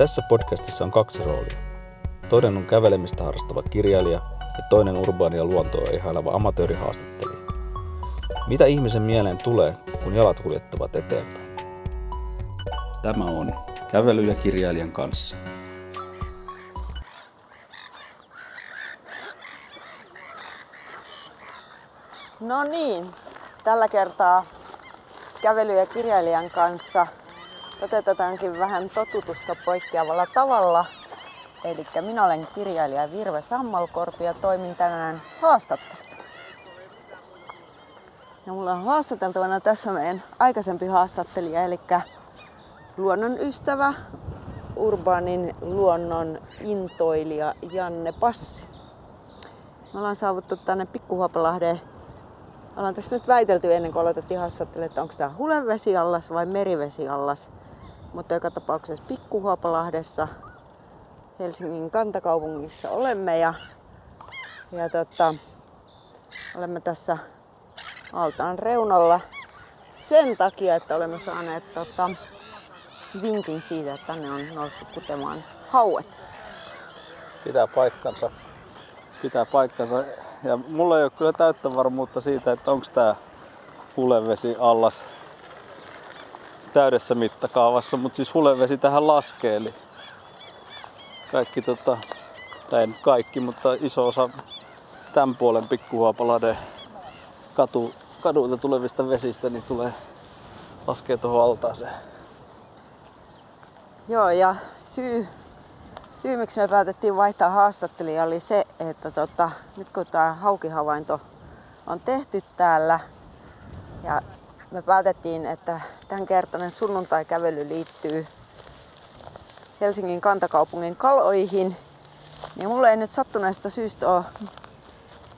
Tässä podcastissa on kaksi roolia. Toinen on kävelemistä harrastava kirjailija ja toinen urbaania luontoa ihaileva amatöörihaastattelija. Mitä ihmisen mieleen tulee, kun jalat kuljettavat eteenpäin? Tämä on Kävely ja kirjailijan kanssa. No niin, tällä kertaa kävely- ja kirjailijan kanssa toteutetaankin vähän totutusta poikkeavalla tavalla. Eli minä olen kirjailija Virve Sammalkorpi ja toimin tänään haastattelija. Ja mulla on haastateltavana tässä meidän aikaisempi haastattelija, eli luonnon ystävä, urbaanin luonnon intoilija Janne Passi. Me ollaan saavuttu tänne Pikkuhuopalahden ollaan tässä nyt väitelty ennen kuin aloitettiin haastattelemaan, että onko tämä hulevesiallas vai merivesiallas. Mutta joka tapauksessa Pikkuhuopalahdessa Helsingin kantakaupungissa olemme ja, ja tota, olemme tässä altaan reunalla sen takia, että olemme saaneet tota, vinkin siitä, että tänne on noussut kutemaan hauet. Pitää paikkansa. Pitää paikkansa. Ja mulla ei ole kyllä täyttä varmuutta siitä, että onko tämä hulevesi allas täydessä mittakaavassa, mutta siis hulevesi tähän laskee. Eli kaikki, tota, tai ei nyt kaikki, mutta iso osa tämän puolen pikkuhuopaladen katu, kaduilta tulevista vesistä niin tulee laskee tuohon altaaseen. Joo, ja syy, syy miksi me päätettiin vaihtaa haastattelija oli se, että tota, nyt kun tämä haukihavainto on tehty täällä ja me päätettiin, että tämänkertainen sunnuntai-kävely liittyy Helsingin kantakaupungin kaloihin, niin mulla ei nyt sattuneesta syystä ole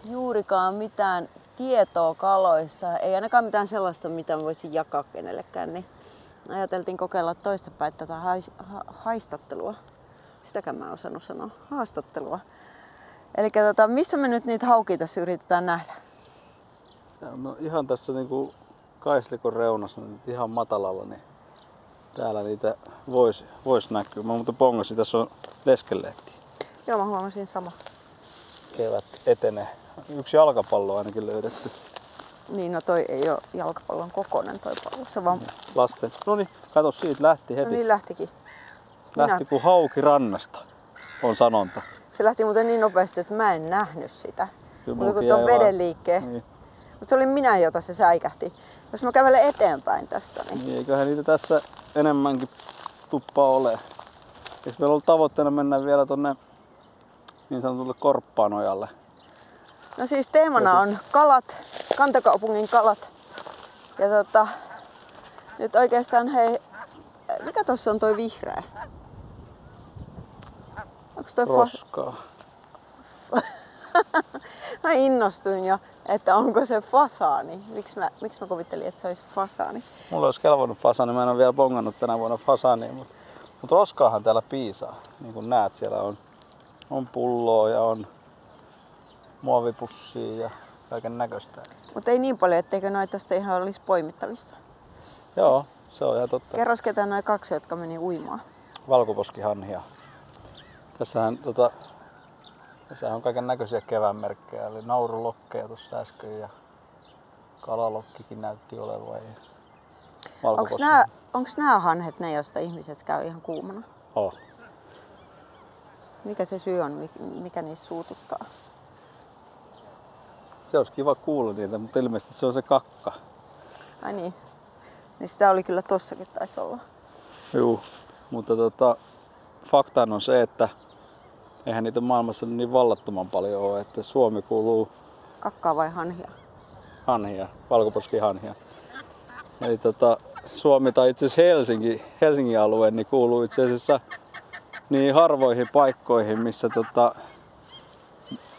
juurikaan mitään tietoa kaloista, ei ainakaan mitään sellaista, mitä voisin jakaa kenellekään, niin ajateltiin kokeilla toistepäin tätä ha, haistattelua. Sitäkään mä en osannut sanoa. Haastattelua. Eli tota, missä me nyt niitä haukia tässä yritetään nähdä? No ihan tässä niinku kaislikon reunassa, niin ihan matalalla, niin täällä niitä voisi vois näkyä. Mä muuten pongasin, tässä on leskelehti. Joo, mä huomasin sama. Kevät etenee. Yksi jalkapallo ainakin löydetty. Niin, no toi ei ole jalkapallon kokoinen toi pallo. Se vaan... Lasten. No niin, kato siitä lähti heti. No niin lähtikin. lähti minä- kuin hauki rannasta, on sanonta. Se lähti muuten niin nopeasti, että mä en nähnyt sitä. Kyllä Mutta kun tuon veden vaan- liikkeen. Niin. Mutta se oli minä, jota se säikähti. Jos mä kävelen eteenpäin tästä, niin Niin eiköhän niitä tässä enemmänkin tuppaa ole. Eikö meillä ollut tavoitteena mennä vielä tonne niin sanotulle Korppaanojalle? No siis teemana on kalat, kantakaupungin kalat. Ja tota, nyt oikeastaan hei, mikä tossa on toi vihreä? Onks toi. Roskaa. Mä innostuin jo, että onko se fasaani. Miksi mä, miksi mä kuvittelin, että se olisi fasaani? Mulla olisi kelvannut fasani, mä en ole vielä bongannut tänä vuonna fasania, mutta, mutta roskaahan täällä piisaa. Niin kuin näet, siellä on, on pulloa ja on muovipussia ja kaiken näköistä. Mutta ei niin paljon, etteikö noita tosta ihan olisi poimittavissa. Joo, se on ihan totta. Kerros ketään noin kaksi, jotka meni uimaan. valkoposkihanhia. Tässähän, tota, tässähän on kaiken näköisiä keväänmerkkejä. Eli naurulokkeja tuossa äsken ja kalalokkikin näytti olevan. Ja Onko nämä, hanhet ne, joista ihmiset käy ihan kuumana? Oh. Mikä se syy on, mik- mikä niissä suututtaa? Se olisi kiva kuulla niitä, mutta ilmeisesti se on se kakka. Ai niin. Niin sitä oli kyllä tossakin taisi olla. Juu. Mutta tota, faktaan on se, että eihän niitä maailmassa niin vallattoman paljon ole, että Suomi kuuluu Kakkaa vai hanhia? hanhia, valkoposkihanhia. Eli tota, Suomi tai itse asiassa Helsinki, Helsingin alue niin kuuluu itse asiassa niin harvoihin paikkoihin, missä, tota,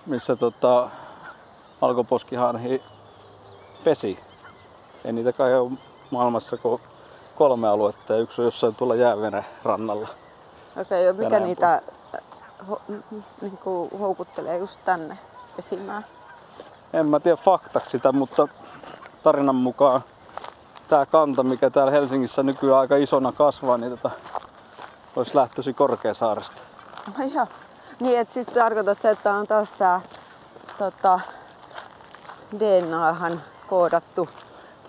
missä tota, valkoposkihanhi pesi. Ei niitä kai ole maailmassa kuin kolme aluetta ja yksi on jossain tuolla jääveren rannalla. Okei, okay, mikä niitä ho, m- niinku houkuttelee just tänne pesimään? En mä tiedä faktaksi sitä, mutta tarinan mukaan tämä kanta, mikä täällä Helsingissä nykyään aika isona kasvaa, niin tota, olisi lähtöisin Korkeasaaresta. No joo. Niin, että siis tarkoitat se, että on taas tää tota, DNAhan koodattu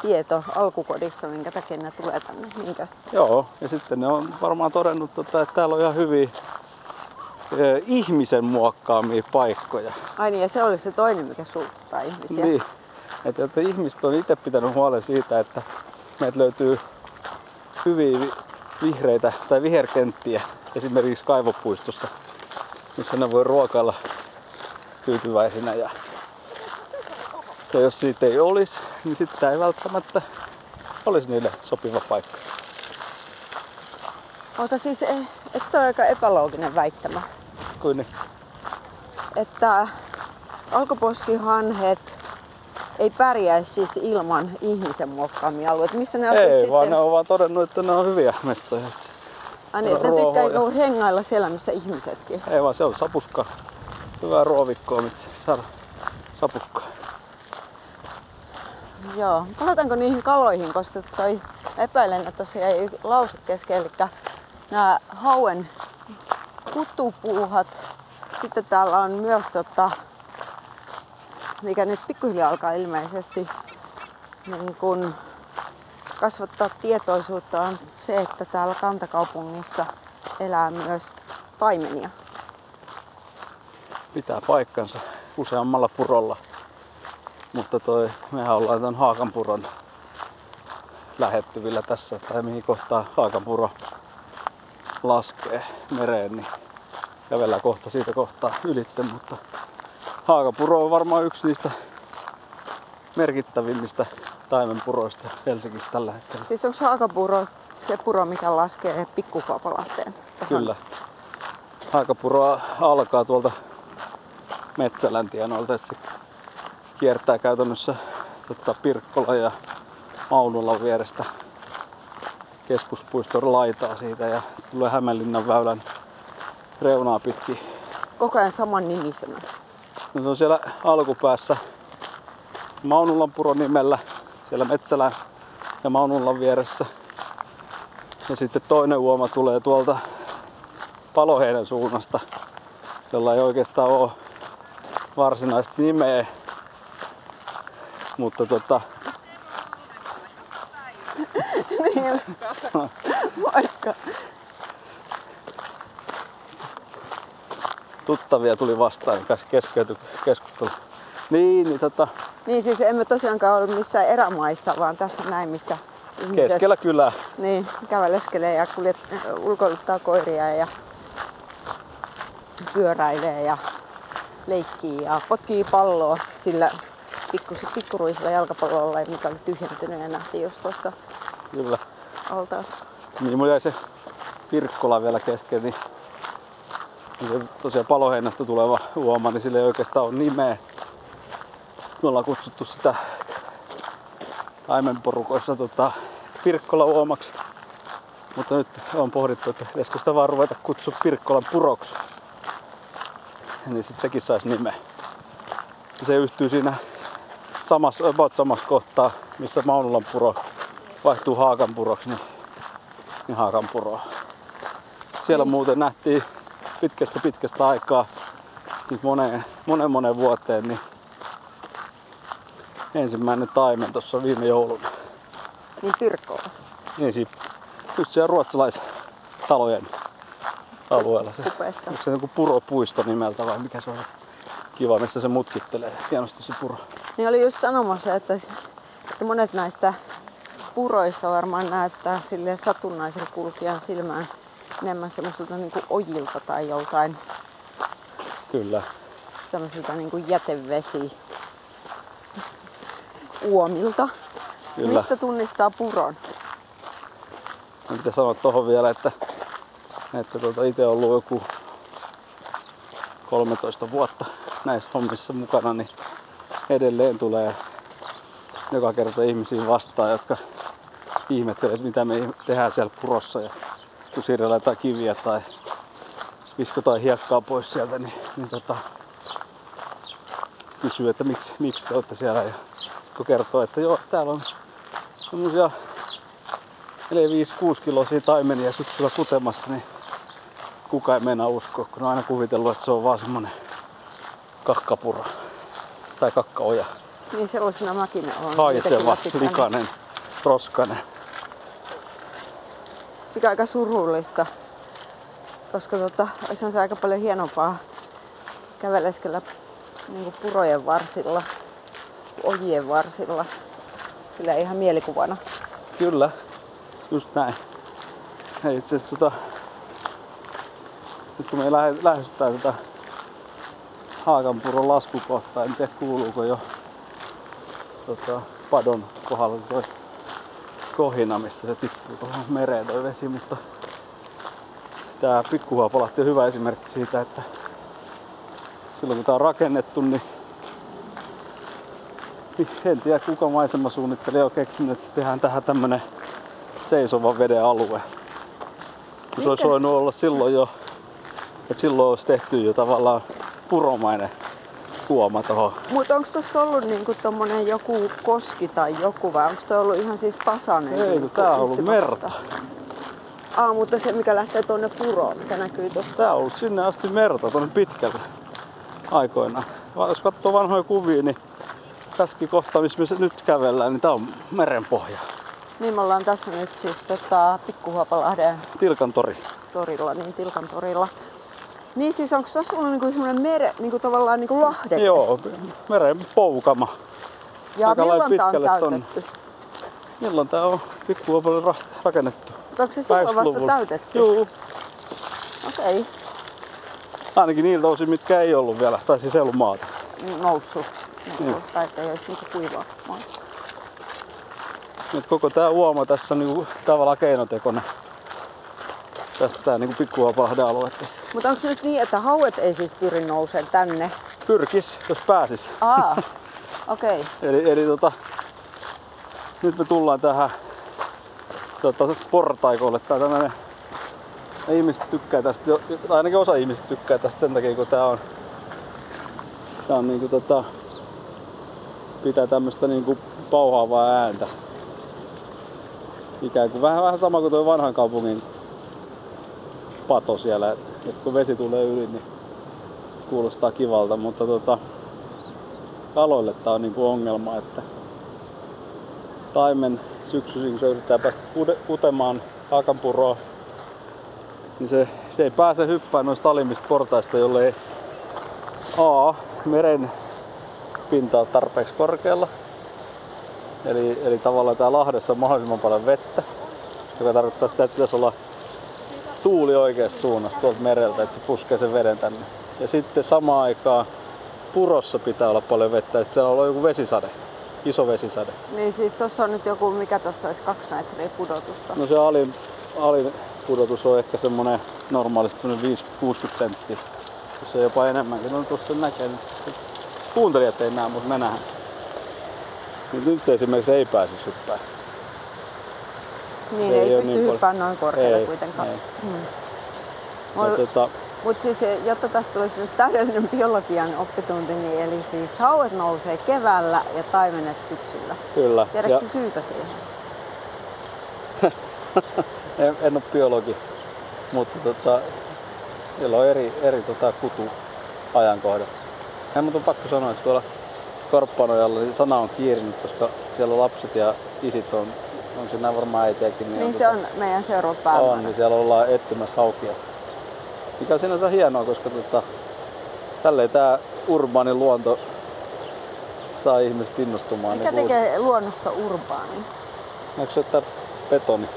tieto alkukodissa, minkä takia ne tulee tänne. Minkä? Joo, ja sitten ne on varmaan todennut, tota, että täällä on ihan hyviä ihmisen muokkaamia paikkoja. Ai niin, ja se oli se toinen, mikä suuttaa ihmisiä. Niin. Että, että ihmiset on itse pitänyt huolen siitä, että meiltä löytyy hyviä vi- vihreitä tai viherkenttiä esimerkiksi kaivopuistossa, missä ne voi ruokailla tyytyväisinä. Ja, ja jos siitä ei olisi, niin sitten ei välttämättä olisi niille sopiva paikka. Ota siis, e- eikö se ole aika epälooginen väittämä? Kuin niin. Että alkuposkihanhet ei pärjäisi siis ilman ihmisen muokkaamia alueita. Missä ne Ei, sitten? vaan ne on vaan todennut, että ne on hyviä mestoja. Ai niin, että ne tykkää hengailla siellä, missä ihmisetkin. Ei vaan se on sapuska. Hyvää ruovikkoa, missä saada sapuskaa. Joo. Palataanko niihin kaloihin, koska toi epäilen, että tosiaan ei lause kesken. Eli nämä hauen kutupuuhat. Sitten täällä on myös tota, mikä nyt pikkuhiljaa alkaa ilmeisesti niin kun kasvattaa tietoisuutta on se, että täällä kantakaupungissa elää myös taimenia. Pitää paikkansa useammalla purolla. Mutta toi, mehän ollaan tämän Haakanpuron lähettyvillä tässä, tai mihin kohtaa Haakanpuro laskee mereen, niin kävellään kohta siitä kohtaa ylitte, mutta Haakanpuro on varmaan yksi niistä merkittävimmistä taimenpuroista Helsingissä tällä hetkellä. Siis onko haakapuro se puro, mikä laskee pikkukaupalahteen? Kyllä. Haakapuro alkaa tuolta Metsälän tienoilta, sit se kiertää käytännössä tota, Pirkkola ja Maunulan vierestä keskuspuiston laitaa siitä ja tulee Hämeenlinnan väylän reunaa pitkin. Koko ajan saman nimisenä. No, se on siellä alkupäässä Maunulan puron nimellä, siellä Metsälän ja Maunulan vieressä. Ja sitten toinen uoma tulee tuolta Paloheinän suunnasta, jolla ei oikeastaan ole varsinaista nimeä. Mutta tota, Niin. Moikka. Tuttavia tuli vastaan, niin keskeytyi keskustelu. Niin, niin tota, Niin siis emme tosiaankaan ole missään erämaissa, vaan tässä näin, missä ihmiset keskellä kylää. niin, käveleskelee ja kuljet, ulkoiluttaa koiria ja pyöräilee ja leikkii ja potkii palloa sillä pikku, pikkuruisella jalkapallolla, mikä oli tyhjentynyt ja nähtiin just tuossa Kyllä. altaassa. Niin mulla jäi se Pirkkola vielä kesken, niin, niin se tosiaan Paloheinästä tuleva uoma, niin sillä ei oikeastaan ole nimeä. Me ollaan kutsuttu sitä taimenporukoissa tota, Pirkkola uomaksi. Mutta nyt on pohdittu, että pitäisikö sitä vaan ruveta kutsua Pirkkolan puroksi. Niin sit sekin saisi nimeä. Se yhtyy siinä samassa, about samassa kohtaa, missä Maunulan puro vaihtuu Haakanpuroksi, niin, niin Haakanpuroa. Siellä muuten nähtiin pitkästä pitkästä aikaa, siis moneen, monen monen vuoteen, niin ensimmäinen taimen tuossa viime jouluna. Niin Pyrkkolassa Niin siinä, just siellä ruotsalaistalojen alueella. Se, kupeessa. onko se joku puropuisto nimeltä vai mikä se on se kiva, missä se mutkittelee hienosti se puro. Niin oli just sanomassa, että, että monet näistä puroissa varmaan näyttää sille satunnaisen kulkijan silmään enemmän semmoisilta niin kuin ojilta tai joltain Kyllä. tämmöisiltä niin kuin jätevesi uomilta. Kyllä. Mistä tunnistaa puron? Mä pitää sanoa tuohon vielä, että, että tuota, itse ollut joku 13 vuotta näissä hommissa mukana, niin edelleen tulee joka kerta ihmisiä vastaan, jotka ihmettelee, että mitä me tehdään siellä purossa ja kun siirrellään jotain kiviä tai viskotaan hiekkaa pois sieltä, niin, niin tota, kysyy, että miksi, miksi te olette siellä. Ja sitten kun kertoo, että joo, täällä on semmosia 4, 5, 6 kiloisia taimenia syksyllä kutemassa, niin kukaan ei meinaa uskoa, kun on aina kuvitellut, että se on vaan semmonen kakkapuro tai kakkaoja. Niin sellaisena mäkin olen. Haiseva, likainen, roskainen. Mikä aika surullista, koska tota, olisihan se aika paljon hienompaa käveleskellä niin purojen varsilla, ojien varsilla. Sillä ihan mielikuvana. Kyllä, just näin. Hei, itse asiassa tota, nyt kun me lähe, lähestytään tätä Haakanpuron laskukohtaa, en tiedä kuuluuko jo tota, padon kohdalla toi kohina, missä se tippuu tuohon mereen toi vesi, mutta tää pikkuhuopalahti on hyvä esimerkki siitä, että silloin kun tää on rakennettu, niin en tiedä kuka maisemasuunnittelija on keksinyt, että tehdään tähän tämmönen seisovan veden alue. Kun se olisi voinut olla silloin jo, että silloin olisi tehty jo tavallaan puromainen kuoma tuohon. Mutta onko tuossa ollut niinku tommonen joku koski tai joku vai onko toi ollut ihan siis tasainen? Ei, niinku tää on ollut merta. Aa, mutta se mikä lähtee tuonne puroon, mikä näkyy tuossa. Tää on ollut sinne asti merta tuonne pitkälle aikoinaan. Jos katsoo vanhoja kuvia, niin tässäkin kohtaa, missä me nyt kävellään, niin tää on merenpohja. Niin me ollaan tässä nyt siis tota, Pikkuhuopalahden Tilkan tori. torilla, niin Tilkan torilla. Niin siis onko tuossa ollut niinku semmoinen mere, niinku tavallaan niinku lahde? Joo, meren poukama. Ja aika milloin tää on pitkälle ton- täytetty? Milloin tää on pikkuvuopalla ra- rakennettu? Mutta onko se silloin vasta 80-luvulla. täytetty? Juu, Okei, okay. ainakin niiltä osin, mitkä ei ollut vielä, tai siis ei ollut maata. noussut. Niinku, Joo. tai ettei olisi niinku kuivaa. maata. Nyt koko tää uoma tässä on niinku tavallaan keinotekoinen. Tästä tää niinku pikkuvuopalahden alue tästä. Mutta onko nyt niin, että hauet ei siis pyri nousemaan tänne? Pyrkis, jos pääsis. Aa, okei. Okay. Eli, eli tota, nyt me tullaan tähän tota, portaikolle. Tää tämmönen, ne ihmiset tykkää tästä, ainakin osa ihmisistä tykkää tästä sen takia, kun tää on, tää on niinku tota, pitää tämmöstä niinku pauhaavaa ääntä. Ikään kuin vähän, vähän sama kuin tuo vanhan kaupungin pato siellä, että kun vesi tulee yli, niin kuulostaa kivalta, mutta tota, kaloille tää on niinku ongelma, että taimen syksyisin, kun se yrittää päästä kutemaan haakanpuroa, niin se, se ei pääse hyppään noista alimmista portaista, jolle ei A, meren pinta on tarpeeksi korkealla. Eli, eli tavallaan tää Lahdessa on mahdollisimman paljon vettä, joka tarkoittaa sitä, että pitäisi olla tuuli oikeasta suunnasta tuolta mereltä, että se puskee sen veden tänne. Ja sitten samaan aikaan purossa pitää olla paljon vettä, että pitää olla joku vesisade, iso vesisade. Niin siis tuossa on nyt joku, mikä tuossa olisi kaksi metriä pudotusta. No se alin, alin pudotus on ehkä semmonen normaalisti semmonen 50-60 senttiä. Jos ei jopa enemmänkin. No tuossa näkee nyt. Kuuntelijat ei näe, mutta me nähdään. Nyt, nyt esimerkiksi ei pääse hyppää. Niin Ei ei, pysty niin hyppäämään noin korkealle Ei, kuitenkaan. ei. Hmm. Ja tota, Mutta siis, jotta tästä tulisi nyt täydellinen biologian oppitunti, niin eli siis hauet nousee keväällä ja taimenet syksyllä. kyllä. Tiedätkö Ja ja... syytä siihen? en, en ole biologi, mutta tota, niillä on eri, eri tota, kutuajankohdat. Ja mutta on pakko sanoa, että tuolla Korppanojalla niin sana on kiirinyt, koska siellä lapset ja isit on, on siinä varmaan äitiäkin. Niin, on, se on meidän seuraava päämäärä. on, niin siellä ollaan etsimässä haukia. Mikä on sinänsä hienoa, koska tota, tälleen tämä urbaani luonto saa ihmiset innostumaan. Mikä niin tekee luonnossa urbaanin? Onko se että betoni?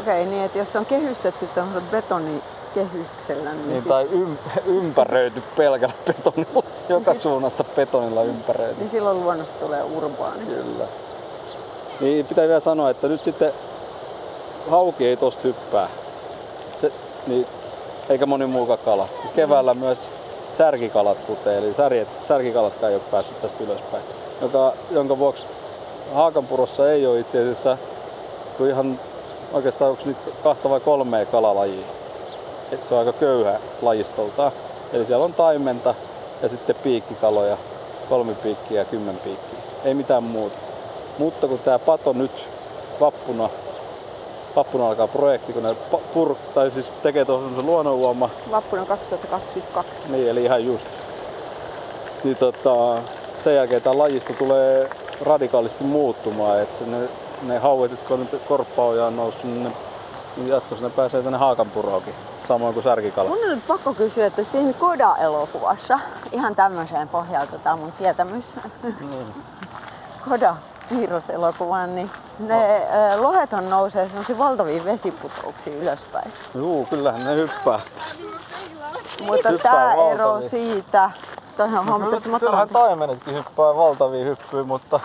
Okei, niin että jos se on kehystetty tämmöisellä betonikehyksellä, niin, Niin, sit, tai ym, ympäröity pelkällä betonilla. Joka sit- suunnasta betonilla ympäröity. niin silloin luonnossa tulee urbaani. Kyllä. Niin pitää vielä sanoa, että nyt sitten hauki ei tosta hyppää. Se, niin, eikä moni muukaan kala. Siis keväällä myös särkikalat kutee, eli särjet, särkikalatkaan ei ole päässyt tästä ylöspäin. Joka, jonka vuoksi Haakanpurossa ei ole itse asiassa kuin ihan oikeastaan onko nyt kahta vai kolmea kalalajia. Et se on aika köyhä lajistoltaan. Eli siellä on taimenta ja sitten piikkikaloja, kolme piikkiä ja kymmen piikkiä. Ei mitään muuta. Mutta kun tämä pato nyt vappuna vappuna alkaa projekti, kun ne pur, tai siis tekee tuohon semmosen luonnonuoma, Vappuna 2022. niin eli ihan just. Niin tota, sen jälkeen tämä lajista tulee radikaalisti muuttumaan, että ne, ne hauet, jotka on nyt korppaojaan noussut, niin, ne, niin jatkossa ne pääsee tänne haakanpuroonkin, samoin kuin särkikala. Mun on nyt pakko kysyä, että siinä Koda-elokuvassa, ihan tämmöiseen pohjalta, tämä on mun tietämys, Niin. Koda viruselokuvaan, niin ne no. lohethan nousee sellaisiin valtaviin vesiputouksiin ylöspäin. Juu, kyllähän ne hyppää. Mutta Hyppää tämä ero siitä, toihan Kyllä- Kyllähän taimenetkin hyppää valtavia hyppyjä, mutta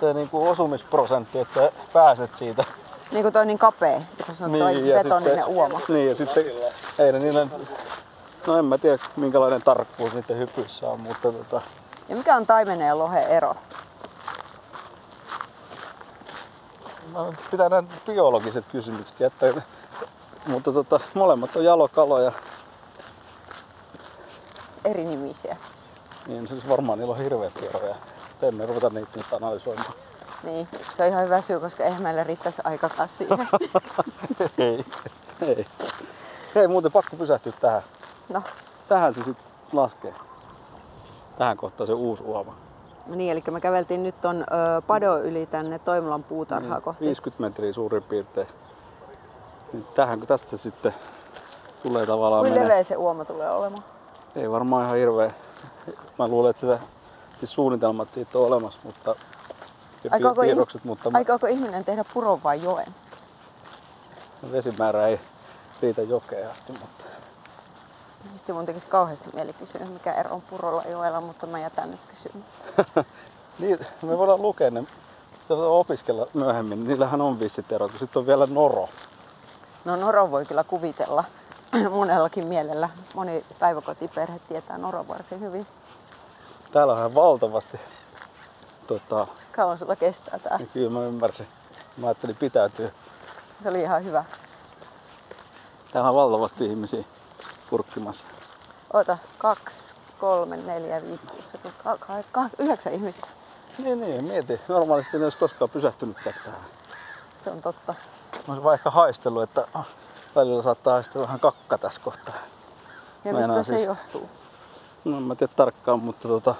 se niinku osumisprosentti, että sä pääset siitä. Niin kuin toi niin kapea, kun se on toi ja betoninen uoma. Niin ja sitten ei ne niille, no en mä tiedä minkälainen tarkkuus niiden hypyissä on, mutta tota, Ja mikä on taimenen ja lohen ero? mä pitää nämä biologiset kysymykset jättää. Mutta tota, molemmat on jalokaloja, Eri nimisiä. niin siis varmaan niillä on hirveästi eroja. Mutta emme ruveta niitä nyt analysoimaan. Niin, se on ihan hyvä syy, koska eihän meillä riittäisi aikakaan siihen. ei, ei. Hei, muuten pakko pysähtyä tähän. No, Tähän se sitten laskee. Tähän kohtaan se uusi uoma. Niin, eli me käveltiin nyt ton ö, padon yli tänne Toimulan puutarhaa kohti. 50 metriä suurin piirtein. Niin tähän, kun tästä sitten tulee tavallaan Kuin menee. leveä se uoma tulee olemaan? Ei varmaan ihan hirveä. Mä luulen, että sitä, siis suunnitelmat siitä on olemassa, mutta ihm- piirrokset, mutta mä- aikooko ihminen tehdä puron vai joen? vesimäärä ei riitä jokeen asti, mutta Sitten se mun tekisi kauheasti mieli kysyä, mikä ero on purolla joella, mutta mä jätän nyt kysymään. niin, me voidaan lukea ne, se voidaan opiskella myöhemmin. Niillähän on vissit erot. Sitten on vielä noro. No Noro voi kyllä kuvitella monellakin mielellä. Moni päiväkotiperhe tietää Noron varsin hyvin. Täällä on valtavasti. Tota, Kauan sulla kestää tää? ja kyllä mä ymmärsin. Mä ajattelin pitäytyä. Se oli ihan hyvä. Täällä on valtavasti ihmisiä kurkkimassa. Ota, kaksi, kolme, neljä, viisi, kuusi, yhdeksän ihmistä. Niin, niin, mieti. Normaalisti ne olisi koskaan pysähtynyt tähän. Se on totta. Mä olisin vaan ehkä haistellut, että ah, välillä saattaa haistella vähän kakka tässä kohtaa. Ja Meinaan mistä se siis- johtuu? No en mä tiedä tarkkaan, mutta tota,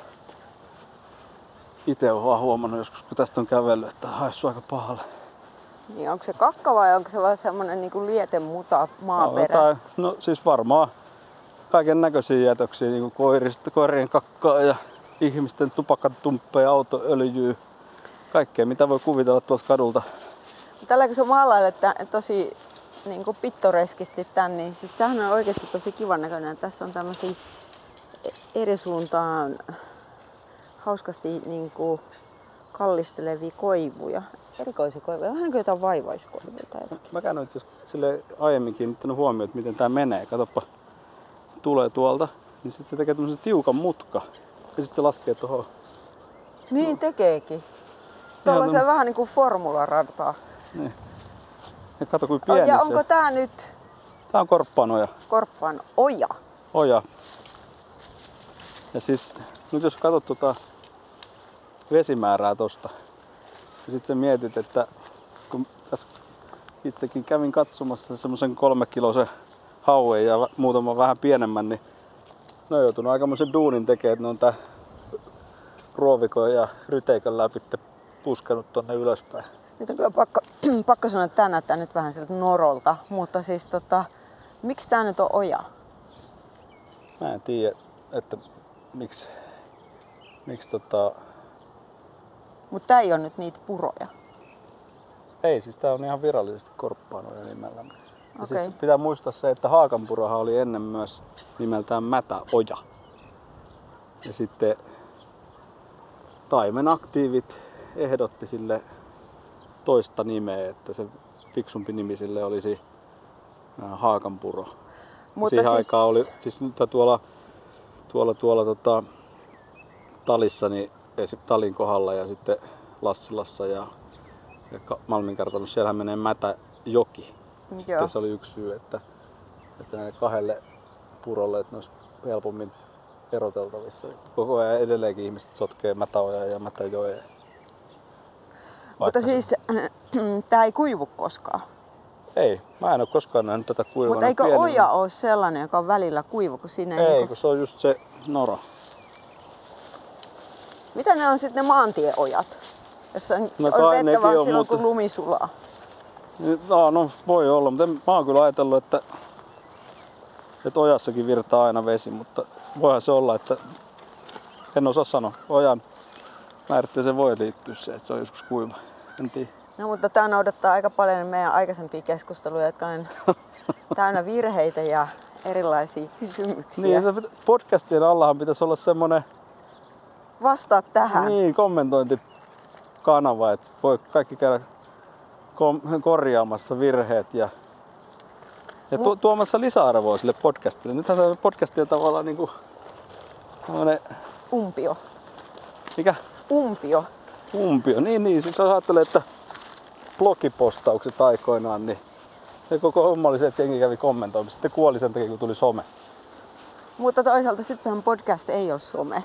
itse olen vaan huomannut joskus, kun tästä on kävellyt, että haissu aika pahalle. Niin onko se kakka vai onko se vaan semmonen niinku lietemuta maaperä? No, tai, no siis varmaan kaiken näköisiä jätöksiä, niin kuin koirista, koirien kakkaa ja ihmisten tupakkatumppeja, autoöljyä. Kaikkea, mitä voi kuvitella tuolta kadulta. Tällä kun sä maalailet tosi niin kuin pittoreskisti tän, niin siis tämähän on oikeasti tosi kivan näköinen. Tässä on tämmöisiä e- eri suuntaan hauskasti niin kuin kallistelevia koivuja. Erikoisia koivuja, vähän niin kuin jotain vaivaiskoivuja tai jotain. Mä käyn itse asiassa sille aiemmin kiinnittänyt huomioon, että miten tää menee. Katoppa, se tulee tuolta, niin sitten se tekee tämmöisen tiukan mutka. Ja sitten se laskee tuohon. Niin tekeekin. Tuolla se vähän niin kuin formularataa. Niin. Ja kato kuin pieni ja se. onko tää nyt Tää on korppaanoja. Korppan oja? Oja. Ja siis nyt jos katsot tota vesimäärää tosta, ja sit sä mietit, että kun tässä itsekin kävin katsomassa semmoisen kolme kilosen hauen ja muutaman vähän pienemmän, niin ne on joutunut aikamoisen duunin tekemään, että ne on tää ruovikon ja ryteikön läpi puskanut tonne ylöspäin. Nyt on kyllä pakko, pakko sanoa, että tämä näyttää nyt vähän siltä norolta, mutta siis tota, miksi tämä nyt on oja? Mä en tiedä, että miksi, miksi tota, Mutta tämä ei ole nyt niitä puroja. Ei, siis tää on ihan virallisesti korppaanoja nimellä. Ja Okei. siis pitää muistaa se, että Haakanpurohan oli ennen myös nimeltään Mätäoja. Ja sitten Taimen aktiivit ehdotti sille toista nimeä, että se fiksumpi nimi sille olisi Haakanpuro. Mutta Siihen siis- aikaan oli, siis nyt tuolla, tuolla, tuolla tota, Talissa, niin esi- Talin kohdalla ja sitten Lassilassa ja, ja Ka- Malmin kartanossa, siellähän menee Mätäjoki. Joo. Sitten se oli yksi syy, että, että näille kahdelle purolle, että ne olisi helpommin eroteltavissa. Koko ajan edelleenkin ihmiset sotkee Mätäoja ja Mätäjoja. Mutta siis tämä ei kuivu koskaan. Ei, mä en ole koskaan nähnyt tätä kuivana. Mutta eikö Pieni- oja ole sellainen, joka on välillä kuiva, kun siinä ei, Ei, niinku... kun se on just se nora. Mitä ne on sitten ne maantieojat? Jossa on, No on vettä vaan on, silloin, mutta- kun lumi sulaa. No, no voi olla, mutta mä oon kyllä ajatellut, että, että ojassakin virtaa aina vesi, mutta voihan se olla, että en osaa sanoa. Ojan määritteeseen voi liittyä se, että se on joskus kuiva. En tiedä. No mutta tämä noudattaa aika paljon meidän aikaisempia keskusteluja, jotka on täynnä virheitä ja erilaisia kysymyksiä. Niin, podcastien allahan pitäisi olla semmonen Vastaa tähän. niin, kommentointikanava, että voi kaikki käydä kom- korjaamassa virheet ja, ja tu- tuomassa lisäarvoa sille podcastille. Nythän se podcasti on tavallaan niinku tämmönen, Umpio. mikä Umpio. umpio. Niin, niin, siis jos ajattelee, että blogipostaukset aikoinaan, niin se koko homma oli se, että jengi kävi kommentoimassa. Sitten kuoli sen takia, kun tuli some. Mutta toisaalta sittenhän podcast ei ole some.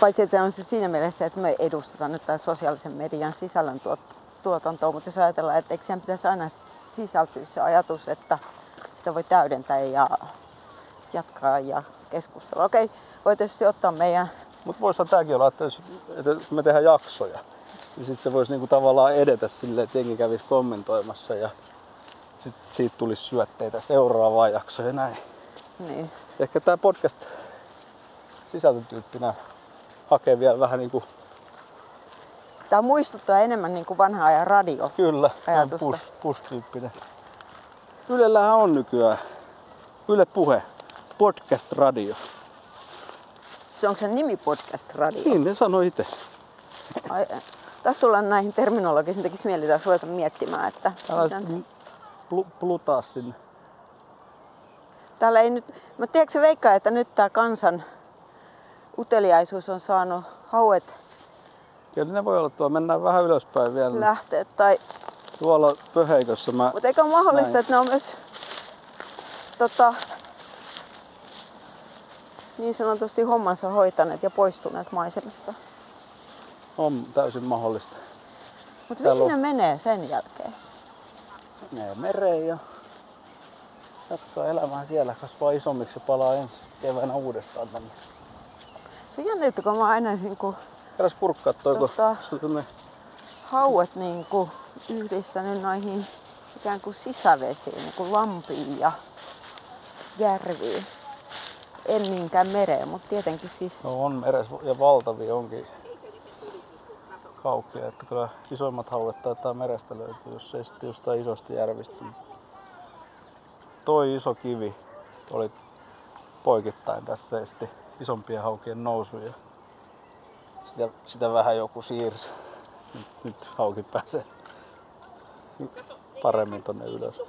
Paitsi että on se siinä mielessä, että me edustetaan nyt tämän sosiaalisen median sisällön tuot, tuotantoa. Mutta jos ajatellaan, että eikö siihen pitäisi aina sisältyä se ajatus, että sitä voi täydentää ja jatkaa ja keskustella. Okei, voi tietysti ottaa meidän Mutta voisihan tämäkin olla, että jos että me tehdään jaksoja, niin sitten se voisi niinku tavallaan edetä silleen, että jengi kävisi kommentoimassa ja sit siitä tulisi syötteitä seuraavaan jaksoon ja näin. niin, Ehkä tämä podcast sisältötyyppinä hakee vielä vähän niinku, Tämä muistuttaa enemmän niin kuin vanha ajan radio. kyllä, Ajatusta. push, push-tyyppinen. Ylellähän on nykyään Yle Puhe, podcast radio. Se onko se nimi podcast radio? Niin ne sanoi itse. Ai, tässä tullaan näihin terminologisiin, tekisi mieli taas ruveta miettimään, että Älä miten- pl- plutaa sinne. täällä ei nyt, mä tiedätkö se veikkaa, että nyt tämä kansan uteliaisuus on saanut hauet Kyllä ne voi olla tuolla, mennään vähän ylöspäin vielä. lähteä, tai, Tuolla pöheikossa mä mutta eikö ole mahdollista, Näin. että ne on myös tota, niin sanotusti hommansa hoitaneet ja poistuneet maisemista. on täysin mahdollista. Mutta mihin ne menee sen jälkeen? Menee mereen ja jatkaa elämää siellä, kasvaa isommiksi ja palaa ensi keväänä uudestaan tänne. Juttu, kun mä oon aina niin kuin Käydäs kurkkaa toi, kun Tota. semmonen- hauet niin kuin yhdistänyt noihin ikään kuin sisävesiin, niin kuin lampiin ja järviin. En niinkään mereen, mutta tietenkin siis no, on meressä ja valtavia onkin haukia, että kyllä isoimmat hauet taitaa merestä löytyä, jos ei sitten jostain isosta järvistä. Toi iso kivi oli poikittain tässä esti isompien haukien nousu ja sitä, sitä vähän joku siirsi. Nyt, nyt hauki pääsee paremmin tonne ylös.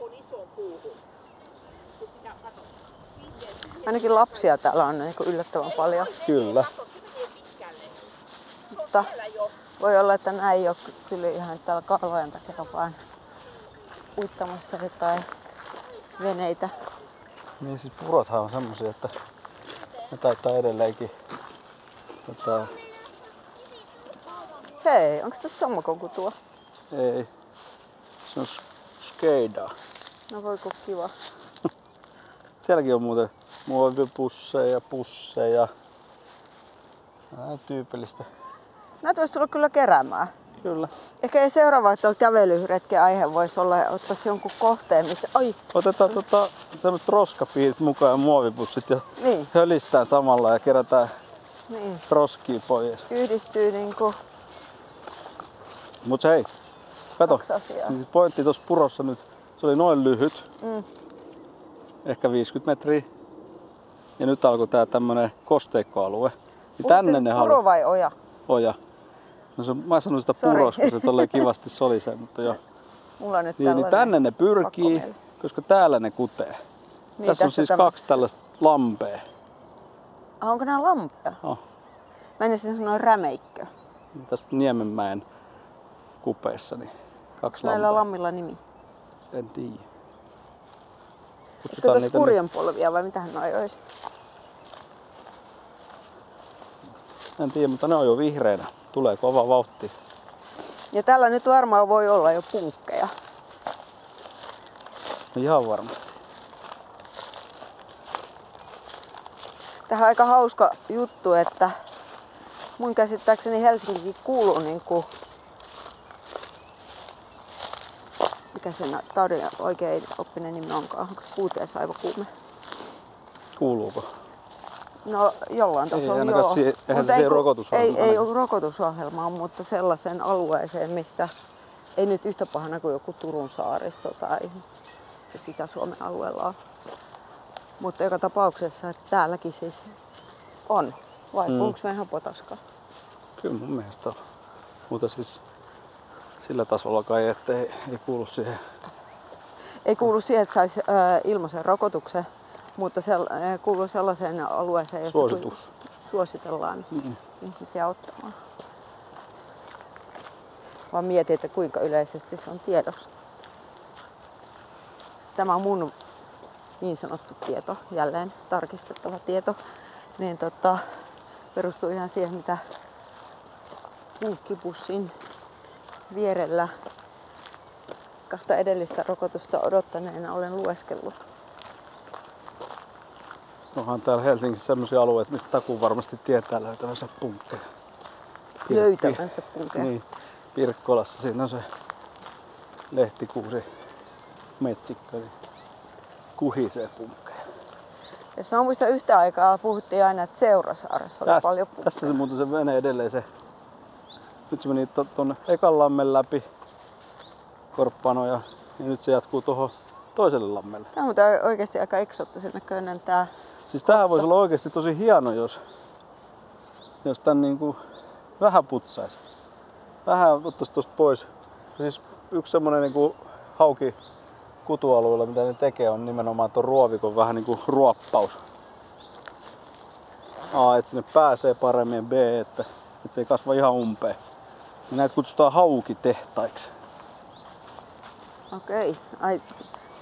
ainakin lapsia täällä on niin yllättävän paljon. Kyllä. Mutta voi olla, että nämä ei ole kyllä ihan täällä kalvojen takia vaan uittamassa jotain veneitä. Niin siis purothan on semmosia, että ne taitaa edelleenkin tota, Hei, onko tässä sammakon kutua? ei, se on sk- skeidaa. No voiko kiva. Sielläkin on muuten muovipusseja, pusseja. On tyypillistä. Näitä voisi tulla kyllä keräämään. Kyllä. Ehkä ei seuraava tuo kävelyretken aihe voisi olla ja ottaisi jonkun kohteen, missä... Ai, Otetaan tota, semmoset roskapiirit mukaan ja muovipussit ja niin, hölistään samalla ja kerätään niin. roskia pois. Yhdistyy niinku Mut hei, kato. Siis pointti tuossa purossa nyt, se oli noin lyhyt, Mm. ehkä 50 metriä. Ja nyt alkoi tää tämmönen kosteikkoalue. Niin tänne ne halu... vai oja? Oja. No se, mä sanon sitä puros, kun se tolleen kivasti solisee, mutta joo. Mulla on nyt Niin, niin tänne ne pyrkii, koska täällä ne kutee. Niin, Tässä on siis tämmöistä- kaksi tällaista lampea. Ah, onko nämä lampea? Oh, Mä en sanoa rämeikkö. tästä Niemenmäen kupeessa, niin kaksi Näillä lampea. lammilla nimi. En tiedä. Olisiko tässä niitä kurjenpolvia vai mitähän noi olisi? En tiedä, mutta ne on jo vihreinä. Tulee kova vauhti. Ja tällä nyt varmaan voi olla jo punkkeja. No ihan varmasti. Tähän on aika hauska juttu, että mun käsittääkseni Helsinkikin kuuluu niin kuin, mikä sen taudin oikein oppinen nimi onkaan, onko se kuuteesaivokuume? Kuuluuko? No jollain Ei tasolla ainakaan joo. siihen- eihän se Ei, ei mene. ole rokotusohjelmaa, mutta sellaisen alueeseen, missä ei nyt yhtä pahana kuin joku Turun saaristo tai sitä Suomen alueella on. Mutta joka tapauksessa, että täälläkin siis on. Vai mm. onko me ihan potaska? Kyllä mun mielestä on. Mutta siis sillä tasolla kai, että ei, ei kuulu siihen. Ei kuulu siihen, että saisi ilmaisen rokotuksen, mutta sel, äh, kuuluu sellaiseen alueeseen, jossa Suositus. suositellaan Mm. ihmisiä ottamaan. Vaan mietin, että kuinka yleisesti se on tiedossa. Tämä on mun niin sanottu tieto, jälleen tarkistettava tieto, niin tota, perustuu ihan siihen, mitä punkkipussin vierellä kahta edellistä rokotusta odottaneena olen lueskellut. Onhan täällä Helsingissä sellaisia alueita, mistä takuu varmasti tietää löytävänsä punkkeja. Pir- Löytävänsä punkkeja. Niin, Pirkkolassa siinä on se lehtikuusi metsikkö, niin kuhisee punkkeja. Jos mä muistan yhtä aikaa, puhuttiin aina, että Seurasaaressa oli Täs, paljon punkkeja. tässä se muuten se menee edelleen se. Nyt se meni tonne ekan lammen läpi Korppano ja, ja nyt se jatkuu tuohon toiselle lammelle. Tämä on oikeasti aika eksoottisen näköinen tää. Siis tää voisi olla oikeasti tosi hieno, jos, jos tän niinku vähän putsaisi. Vähän ottaisi tosta pois. Siis yksi semmonen niinku hauki kutualueella, mitä ne tekee, on nimenomaan tuon ruovikon vähän niinku ruoppaus. A, että sinne pääsee paremmin ja B, että, että se ei kasva ihan umpeen. Ja näitä kutsutaan haukitehtaiksi. Okei. Ai,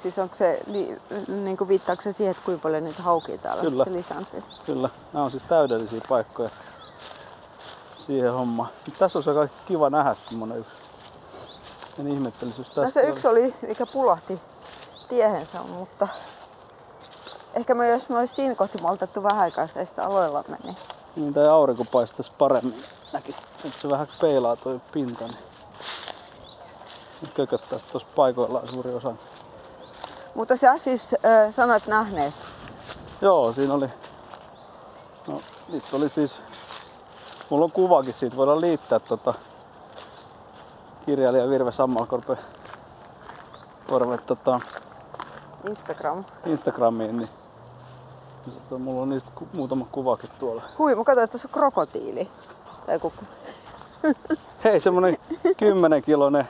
siis onko se, li, niin kuin viittaako se siihen, että kuinka paljon niitä haukia täällä Kyllä. lisääntyy? Kyllä, nämä on siis täydellisiä paikkoja siihen hommaan. Tässä on se aika kiva nähdä semmonen yksi. En ihmettelisi, jos No tässä se yksi oli, mikä pulahti tiehensä, mutta ehkä me, jos me olisi siinä kohti maltettu vähän aikaa sitä aloilla meni. Niin tai aurinko paistaisi paremmin. Näkisi, että se vähän peilaa toi pinta. Niin kököttäisi tuossa paikoillaan suuri osa. Mutta sä siis äh, sanoit nähneesi. Joo, siinä oli... No, nyt oli siis... Mulla on kuvakin siitä, voidaan liittää tota kirjailija Virve Sammalkorpe Korve tota, Instagram. Instagramiin, niin tota, mulla on niistä ku- muutama kuvakin tuolla. Hui, mä katsoin, että tuossa on krokotiili. Tai joku Hei, semmonen 10 kilonen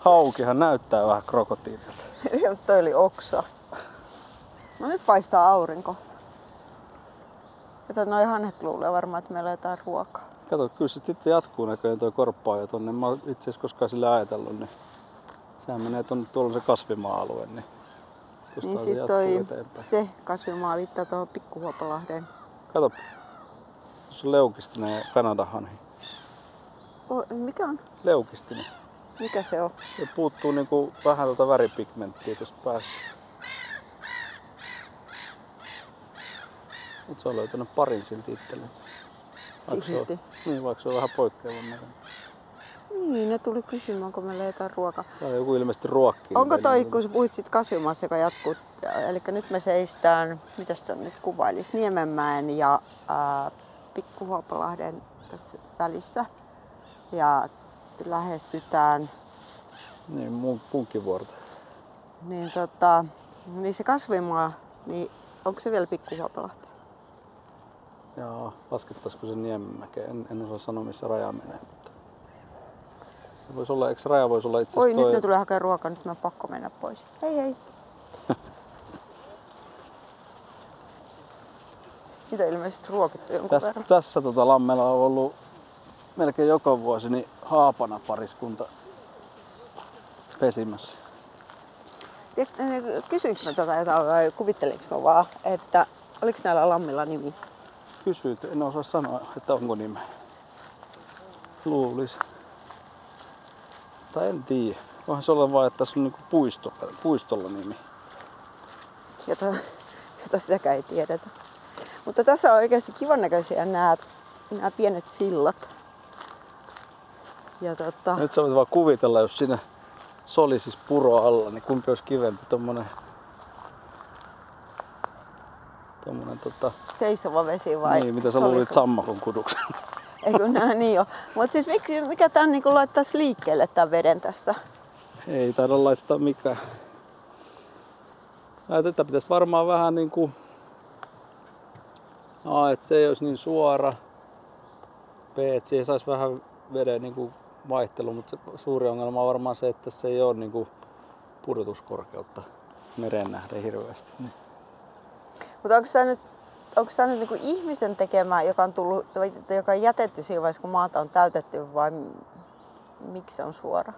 haukihan näyttää vähän krokotiililta. Ja toi oli oksa. No nyt paistaa aurinko. Että noi hanhet luulee varmaan, että meillä on jotain ruokaa. Kato, kyllä se sitten jatkuu näköjään toi korppaa jo tonne. Mä itse asiassa koskaan sillä ajatellut, niin sehän menee tonne, tuolla se kasvimaa-alue, niin Niin se siis toi, eteenpäin. se kasvimaa liittää tuohon Pikkuhuopalahden. Kato, tuossa on leukistinen ja kanadahanhi. Oh, mikä on? Leukistinen. Mikä se on? Se puuttuu niinku vähän tuota väripigmenttiä tuosta päästä. Mut se on löytänyt parin silti itselleen. Silti. Niin, vaikka se on vähän poikkeavan näköinen. Niin, ne tuli kysymään, kun meillä ei jotain ruokaa. Tää on joku ilmeisesti ruokkii. Onko toi, niin- kun sä puhuit siitä kasvimaasta, joka jatkuu, eli nyt me seistään, mitä sä nyt kuvailis, Niemenmäen ja ää, Pikkuhuopalahden tässä välissä. Ja lähestytään, Niin, mun punkkivuorta. niin, tota, niin se kasvimaa, niin onko se vielä Pikkuhuopalahti? Jaa, laskettaisiko se Niemenmäkeen? En, en osaa sanoa missä raja menee. Mutta se voisi olla, eikö raja voisi olla itse Oi, asiassa nyt ne tulee hakemaan ruokaa, nyt mä on pakko mennä pois. Hei hei. Niitä ilmeisesti ruokittu jonkun Tässä, verran. tässä tota lammella on ollut melkein joka vuosi niin haapana pariskunta pesimässä. Tiedätkö, Kysyinkö mä tätä jotain vai kuvittelinko mä vaan, että oliko näillä lammilla nimi? Kysyit, en osaa sanoa, että onko nimeä. Luulis. Tai en tiedä. Voihan se olla vaan, että tässä on niinku puistolla, puistolla nimi. jota, jota sitäkään ei tiedetä. Mutta tässä on oikeasti kivan näköisiä nämä, nämä pienet sillat. Ja tota, Nyt sä voit vaan kuvitella, jos siinä soli siis puro alla, niin kumpi olisi kivempi, tommonen, tommonen tota, seisova vesi vai? niin, mitä sä solis- luulit sammakon kuduksen. Eikö nää niin ole? Mutta siis miksi, mikä tän niinku laittaisi liikkeelle tämän veden tästä? Ei taida laittaa mikään. Ajattelin, että pitäisi varmaan vähän niinku... A, että se ei olisi niin suora. B, että siihen saisi vähän veden niinku vaihtelu, mutta se suuri ongelma on varmaan se, että se ei ole niinku pudotuskorkeutta meren nähden hirveästi. Niin. Mutta onko tämä nyt, onko tää nyt niinku ihmisen tekemä, joka on, tullut, joka on jätetty siinä vaiheessa, kun maata on täytetty, vai miksi se on suora?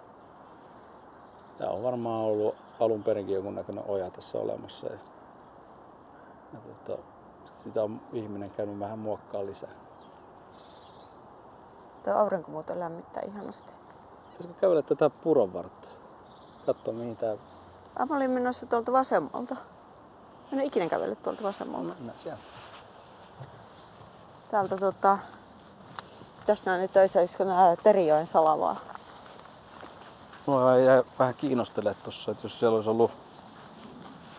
Tämä on varmaan ollut alun perinkin jonkunnäköinen oja tässä olemassa. Ja, ja tota, sitä on ihminen käynyt vähän muokkaa lisää. Tuo aurinko muuten lämmittää ihanasti. Pitäisikö kävellä tätä puron vartta? Katso mihin tää... Ah, mä olin menossa tuolta vasemmalta. Mä en ole ikinä kävellyt tuolta vasemmalta. Nä, siellä. Täältä tota... Tästä näin nyt töissä, olisiko nää Terijoen salavaa? Mua jäi vähän kiinnostele tossa, että jos siellä olisi ollut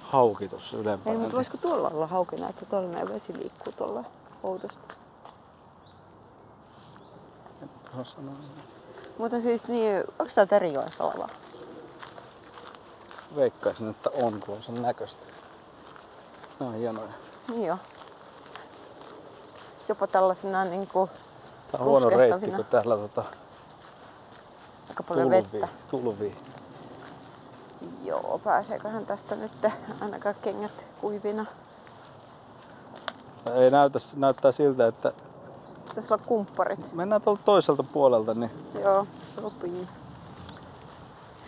hauki tuossa ylempänä. Ei, mutta niin- voisiko tuolla olla haukina, että tuolla näin vesi liikkuu tuolla oudosti. Osaa sanoa. Mutta siis niin, onko tää Terijoen salavaa? Veikkaisin, että on, kun on sen näköistä. Ne on hienoja. Niin joo. Jopa tällaisena niinku Tää on huono reitti, kun täällä tota, aika paljon tulvii. vettä. tulvii. Joo, pääseeköhän tästä nyt ainakaan kengät kuivina. Ei näytä, näyttää siltä, että Tässä on kumpparit. mennään tuolta toiselta puolelta, niin Joo, sopii.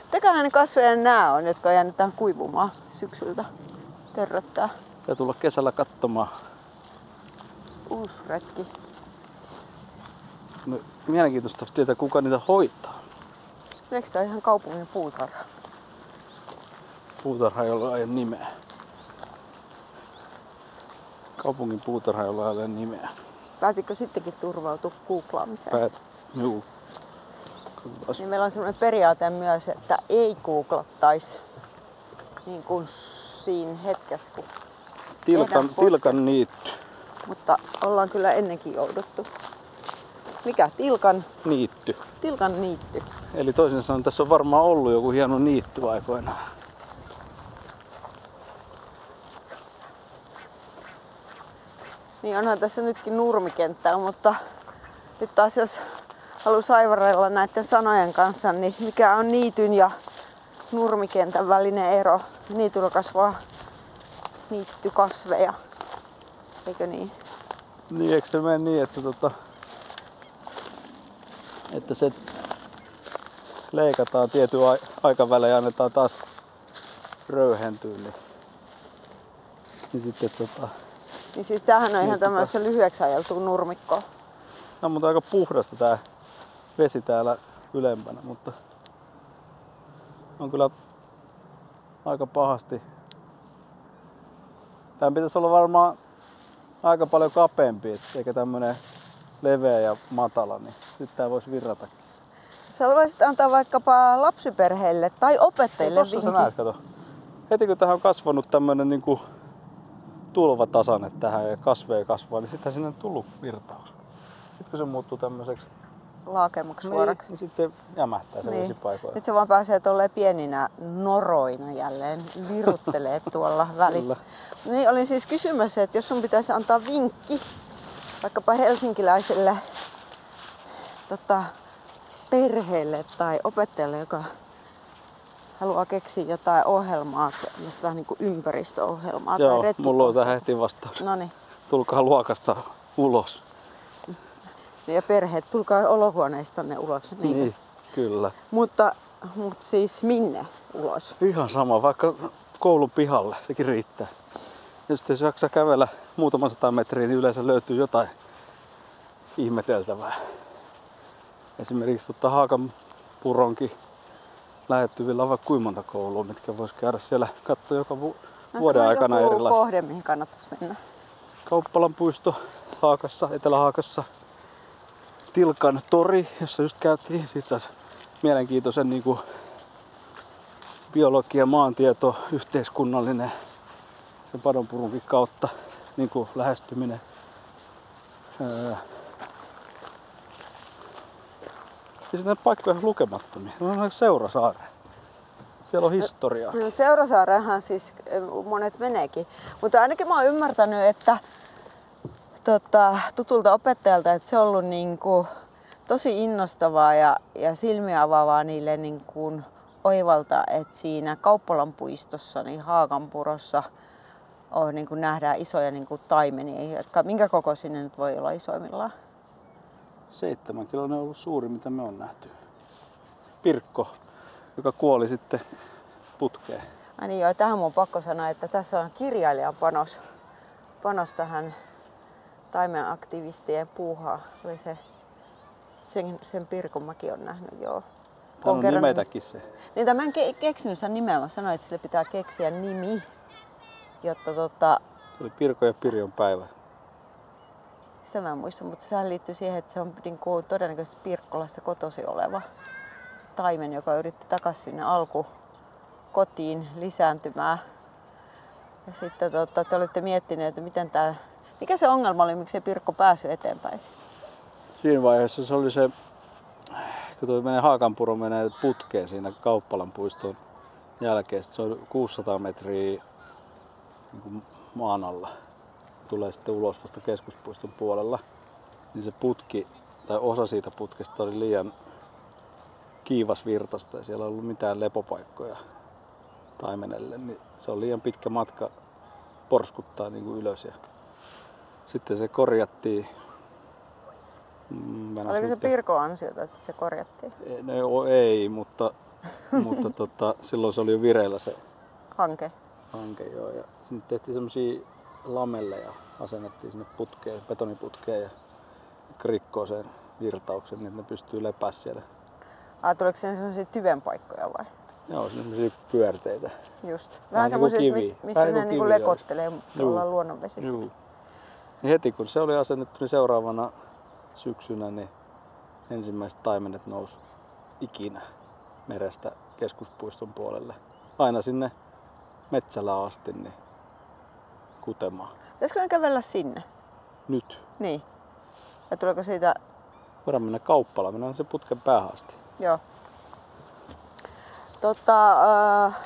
Mitäköhän ne kasveja nää on, jotka on jäänyt tähän kuivumaan syksyltä? Törröttää. täytyy tulla kesällä katsomaan. Uusi retki. No, mielenkiintoista tietää, kuka niitä hoitaa. Eikö tää ihan kaupungin puutarha? Puutarha, jolla ei ole nimeä. Kaupungin puutarha, jolla ei ole nimeä. Päätitkö sittenkin turvautua googlaamiseen? Päät, juu. Niin meillä on sellainen periaate myös, että ei googlattaisi niin kuin siinä hetkessä, kun Tilkan, tilkan niitty. mutta ollaan kyllä ennenkin jouduttu. Mikä? Tilkan, niitty. tilkan niitty. Eli toisin sanoen tässä on varmaan ollut joku hieno niitty aikoinaan. Niin onhan tässä nytkin nurmikenttää, mutta nyt taas jos haluaa saivarella näiden sanojen kanssa, niin mikä on niityn ja nurmikentän välinen ero? Niityllä kasvaa niittykasveja, eikö niin? Niin, eikö se mene niin, että, tota, että se leikataan tietyn ai- aikavälein ja annetaan taas röyhentyä, niin, niin sitten tota, Niin siis tämähän on ihan tämmöistä lyhyeksi ajeltua nurmikkoa. No, mutta aika puhdasta tää vesi täällä ylempänä, mutta on kyllä aika pahasti. Tämän pitäisi olla varmaan aika paljon kapeampi, eikä tämmönen leveä ja matala, niin sitten tää voisi virrata. Sä voisit antaa vaikkapa lapsiperheille tai opettajille Tossa sä vinkin. näet, kato. Heti kun tähän on kasvanut tämmönen niinku tulvatasanne tähän ja kasveja kasvaa, niin sittenhän sinne on tullut virtaus. Sitten kun se muuttuu tämmöiseksi Laakemaksi Niin, suoraksi. niin sitten se jämähtää se Niin. vesipaikoilla. Nyt se vaan pääsee tolleen pieninä noroina jälleen viruttelee tuolla välissä. Niin olin siis kysymässä, että jos sun pitäisi antaa vinkki vaikkapa helsinkiläiselle tota, perheelle tai opettajalle, joka haluaa keksiä jotain ohjelmaa, tämmöistä vähän niin kuin ympäristöohjelmaa tai Joo, retkikohtaa. mulla on tähän heti vastaus. No niin. Tulkaa luokasta ulos. Ja perheet, tulkaa olohuoneistanne ulos. Niin. Niin, kyllä. Mutta, mutta siis minne ulos? Ihan sama, vaikka koulun pihalle, sekin riittää. Ja sitten jos jaksaa kävellä muutaman sata metriä, niin yleensä löytyy jotain ihmeteltävää. Esimerkiksi tuota Haakan puronkin lähettyvillä on vaikka kuinka monta koulua, mitkä vois käydä siellä katsoa joka vu- No, vuoden aikana joku erilaista. kohde, mihin kannattaisi mennä. Kauppalan puisto Haakassa, Etelä-Haakassa. Tilkan tori, jossa just käytiin. Taas mielenkiintoisen niin kuin biologia, maantieto, yhteiskunnallinen sen padonpurunkin kautta niin kuin lähestyminen. Öö. Ja sitten paikkoja on lukemattomia. Ne on Seurasaare. Siellä on historiaa. No, Seurasaareenhan siis eh, monet meneekin. Mutta ainakin mä oon ymmärtänyt, että tota, tutulta opettajalta, että se on ollut niin kuin, tosi innostavaa ja, ja silmiä avaavaa niille niin kuin, oivalta, että siinä Kauppalan puistossa, niin Haakanpurossa, on, niin kuin nähdään isoja niin kuin taimenia, jotka, minkä kokoisia ne nyt voi olla isoimmillaan? Seitsemän kiloinen on ollut suuri, mitä me on nähty. Pirkko, joka kuoli sitten putkeen. Ai niin joo, tähän mun on pakko sanoa, että tässä on kirjailijan panos, panos tähän taimen aktivistien puuhaan. Oli se, sen, sen Pirkon mäkin on nähnyt, joo. Tämä on kerran- nimetäkin se. Niin tämän en ke- keksinyt sen nimeä, mä sanoin, että sille pitää keksiä nimi, jotta tota, Se oli Pirko ja Pirjon päivä. Sitä mä en muista, mutta sehän liittyy siihen, että se on niin kuin todennäköisesti Pirkkolasta kotosi oleva taimen, joka yritti takaisin sinne alku kotiin lisääntymään. Ja sitten tota, te olette miettineet, että miten tämä, mikä se ongelma oli, miksi Pirkko päässyt eteenpäin? Siinä vaiheessa se oli se, kun tuo menee Haakanpuro menee putkeen siinä Kauppalan puiston jälkeen. Se on 600 metriä niin maan alla. Tulee sitten ulos vasta keskuspuiston puolella. Niin se putki, tai osa siitä putkesta oli liian kiivasvirtasta ja siellä ei ollut mitään lepopaikkoja taimenelle. Niin se on liian pitkä matka porskuttaa niin kuin ylös. Ja sitten se korjattiin Mm, mennään Oliko se Pirkon ansiota, että se korjattiin? No, ei, mutta, mutta tota, silloin se oli jo vireillä se Hanke. hanke joo. Ja sinne tehtiin semmosia lamelleja, asennettiin sinne putkeen, betoniputkeen ja jotka rikkoo sen virtauksen, niin että ne pystyy lepää siellä. Ah, tuliko siinä sellaisia tyvenpaikkoja vai? Joo, semmosia pyörteitä. Just. Vähän, Vähän semmoisia, niinku kivi. missä Vähän ne niinku niinku joo. lekottelee tuolla luonnonvesissä. Juu. Niin heti kun se oli asennettu, niin seuraavana syksynä niin ensimmäiset taimenet nousi ikinä merestä keskuspuiston puolelle. Aina sinne metsällä asti niin kutemaan. Pitäisikö kävellä sinne? Nyt Niin. Ja tuleeko siitä, voidaan mennä kauppaan, mennään se putken päähän asti. joo. Tota, äh,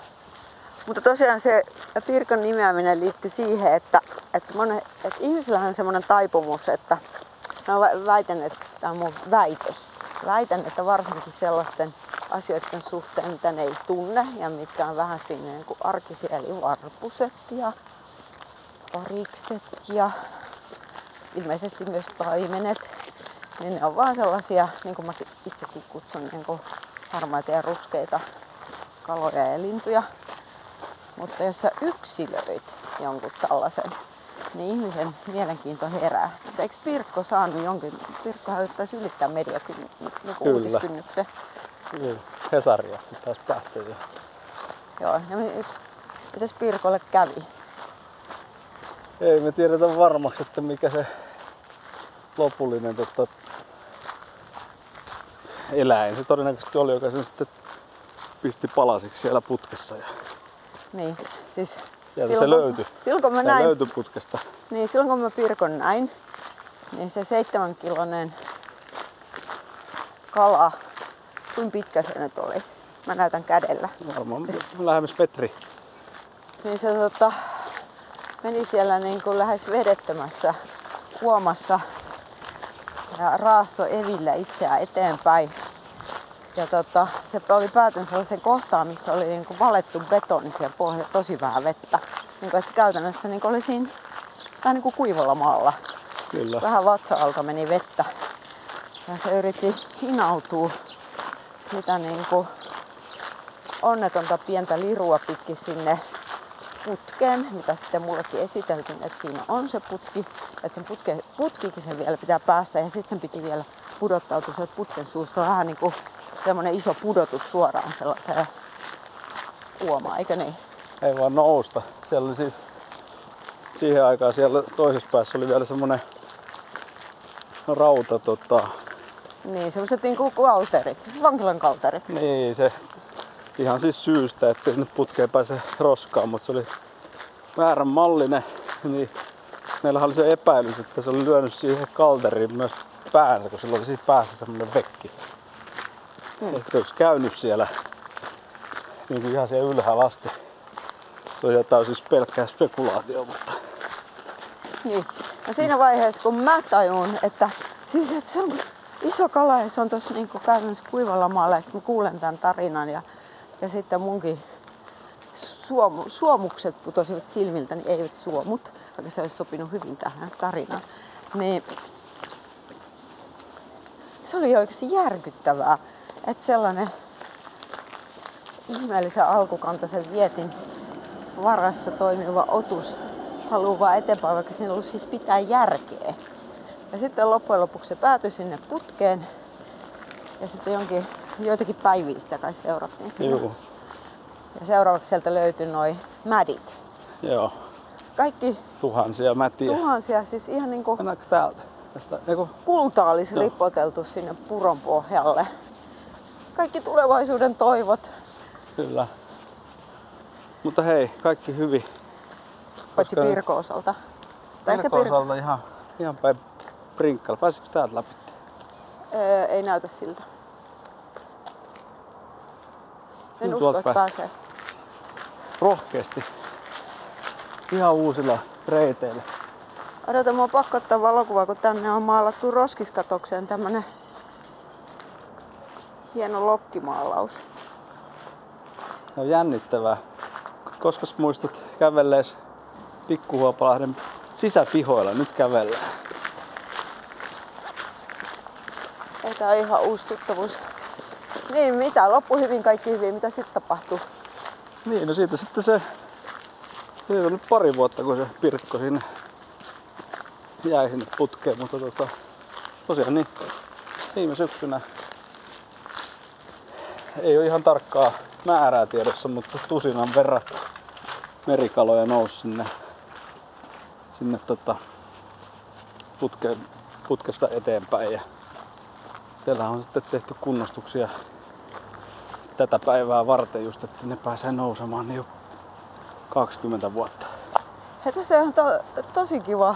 mutta tosiaan se Pirkon nimeäminen liittyy siihen, että, että, monen, että ihmisillähän on semmoinen taipumus, että mä vä- väitän, että tämä on mun väitös. Väitän, että varsinkin sellaisten asioiden suhteen, mitä ne ei tunne ja mitkä on vähän siinä niin kuin arkisia, eli varpuset ja parikset ja ilmeisesti myös taimenet, niin ne on vaan sellaisia, niin kuin mä itsekin kutsun, niin kuin harmaita ja ruskeita kaloja ja lintuja. Mutta jos sä yksilöit jonkun tällaisen, niin ihmisen mielenkiinto herää. Mutta eikö Pirkko saanut jonkin, Pirkkohan yrittäisi ylittää mediakyn, niin uutiskynnyksen. Hesari asti taas päästiin. jo. Joo, ja mi- mitäs Pirkolle kävi? Ei me tiedetä varmaksi, että mikä se lopullinen tota, eläin se todennäköisesti oli, joka sen sitten pisti palasiksi siellä putkessa. Ja Niin, siis sieltä se löytyi. Silloin kun mä näin, löytyi putkesta. Niin silloin kun mä Pirkon näin, niin se seitsemän kilonen kala, kuinka pitkä se nyt oli? Mä näytän kädellä. Varmaan lähemmäs Petri. Niin se tota, meni siellä niin kuin lähes vedettömässä kuomassa ja raasto evillä itseään eteenpäin. Ja tota, se oli päätynyt sellaiseen kohtaan, missä oli niin kuin valettu betoni siellä pohjalla, tosi vähän vettä. Niin kuin, että se käytännössä niin kuin oli siinä vähän niin kuin kuivalla maalla. Kyllä. Vähän vatsa-alta meni vettä. Ja se yritti hinautua sitä niin kuin onnetonta pientä lirua pitkin sinne putkeen, mitä sitten mullekin esiteltiin, että siinä on se putki, että sen putke, putkikin sen vielä pitää päästä ja sitten sen piti vielä pudottautua sieltä putken suusta vähän niin kuin semmoinen iso pudotus suoraan sellaiseen uomaan, eikö niin? Ei vaan nousta. Siellä oli siis siihen aikaan siellä toisessa päässä oli vielä semmonen rauta tota, Niin, semmoiset niinku kalterit, vankilan kalterit. Niin, se ihan siis syystä, ettei sinne putkeen pääse roskaan, mutta se oli väärän mallinen, niin meillä oli se epäilys, että se oli lyönyt siihen kalteriin myös päänsä, kun sillä oli siinä päässä semmoinen vekki. Hmm. Että se olisi käynyt siellä niin kuin ihan siellä ylhäällä asti. Se on jotain siis pelkkää spekulaatio, mutta Niin. No siinä vaiheessa, kun mä tajun, että, siis, että se on iso kala ja se on tuossa niin käytännössä kuivalla maalla ja sitten mä kuulen tämän tarinan ja, ja sitten munkin suomu, suomukset putosivat silmiltä, niin eivät suomut, vaikka se olisi sopinut hyvin tähän tarinaan. Niin se oli oikeasti järkyttävää, että sellainen ihmeellisen alkukantaisen vietin varassa toimiva otus haluaa vaan eteenpäin, vaikka siinä ollut siis pitää järkeä. Ja sitten loppujen lopuksi se päätyi sinne putkeen ja sitten jonkin, joitakin päiviä sitä kai seurattiin. Juu, Ja seuraavaksi sieltä löytyi noi mädit. joo, Kaikki tuhansia mätiä. tuhansia, siis ihan niin kuin Mennäänkö täältä? Tästä, eiku, kultaa olisi Joo. ripoteltu sinne puron pohjalle. Kaikki tulevaisuuden toivot, kyllä. Mutta hei, kaikki hyvin. paitsi Pirko osalta. Pirko, osalta ihan, ihan päin prinkkalla. Pääsitkö täältä läpi? Öö, ei näytä siltä. En No, usko, että pääsee. Rohkeasti. Ihan uusilla reiteillä. Odota, mua pakko ottaa valokuva, kun tänne on maalattu roskiskatokseen tämmönen hieno lokkimaalaus. On jännittävää. Koska muistut kävellees Pikkuhuopalahden sisäpihoilla, nyt kävellään. Ei tää ihan uusi tuttavuus. Niin, mitä? Loppu hyvin, kaikki hyvin. Mitä sitten tapahtuu? Niin, no siitä sitten se... Siitä nyt pari vuotta, kun se Pirkko sinne jäi sinne putkeen, mutta tota, tosiaan niin viime syksynä ei ole ihan tarkkaa määrää tiedossa, mutta tusinan verran merikaloja nousi sinne, sinne tota, putke, putkesta eteenpäin ja siellä on sitten tehty kunnostuksia tätä päivää varten just, että ne pääsee nousemaan niin jo 20 vuotta. Hei, tässä on to, tosi kiva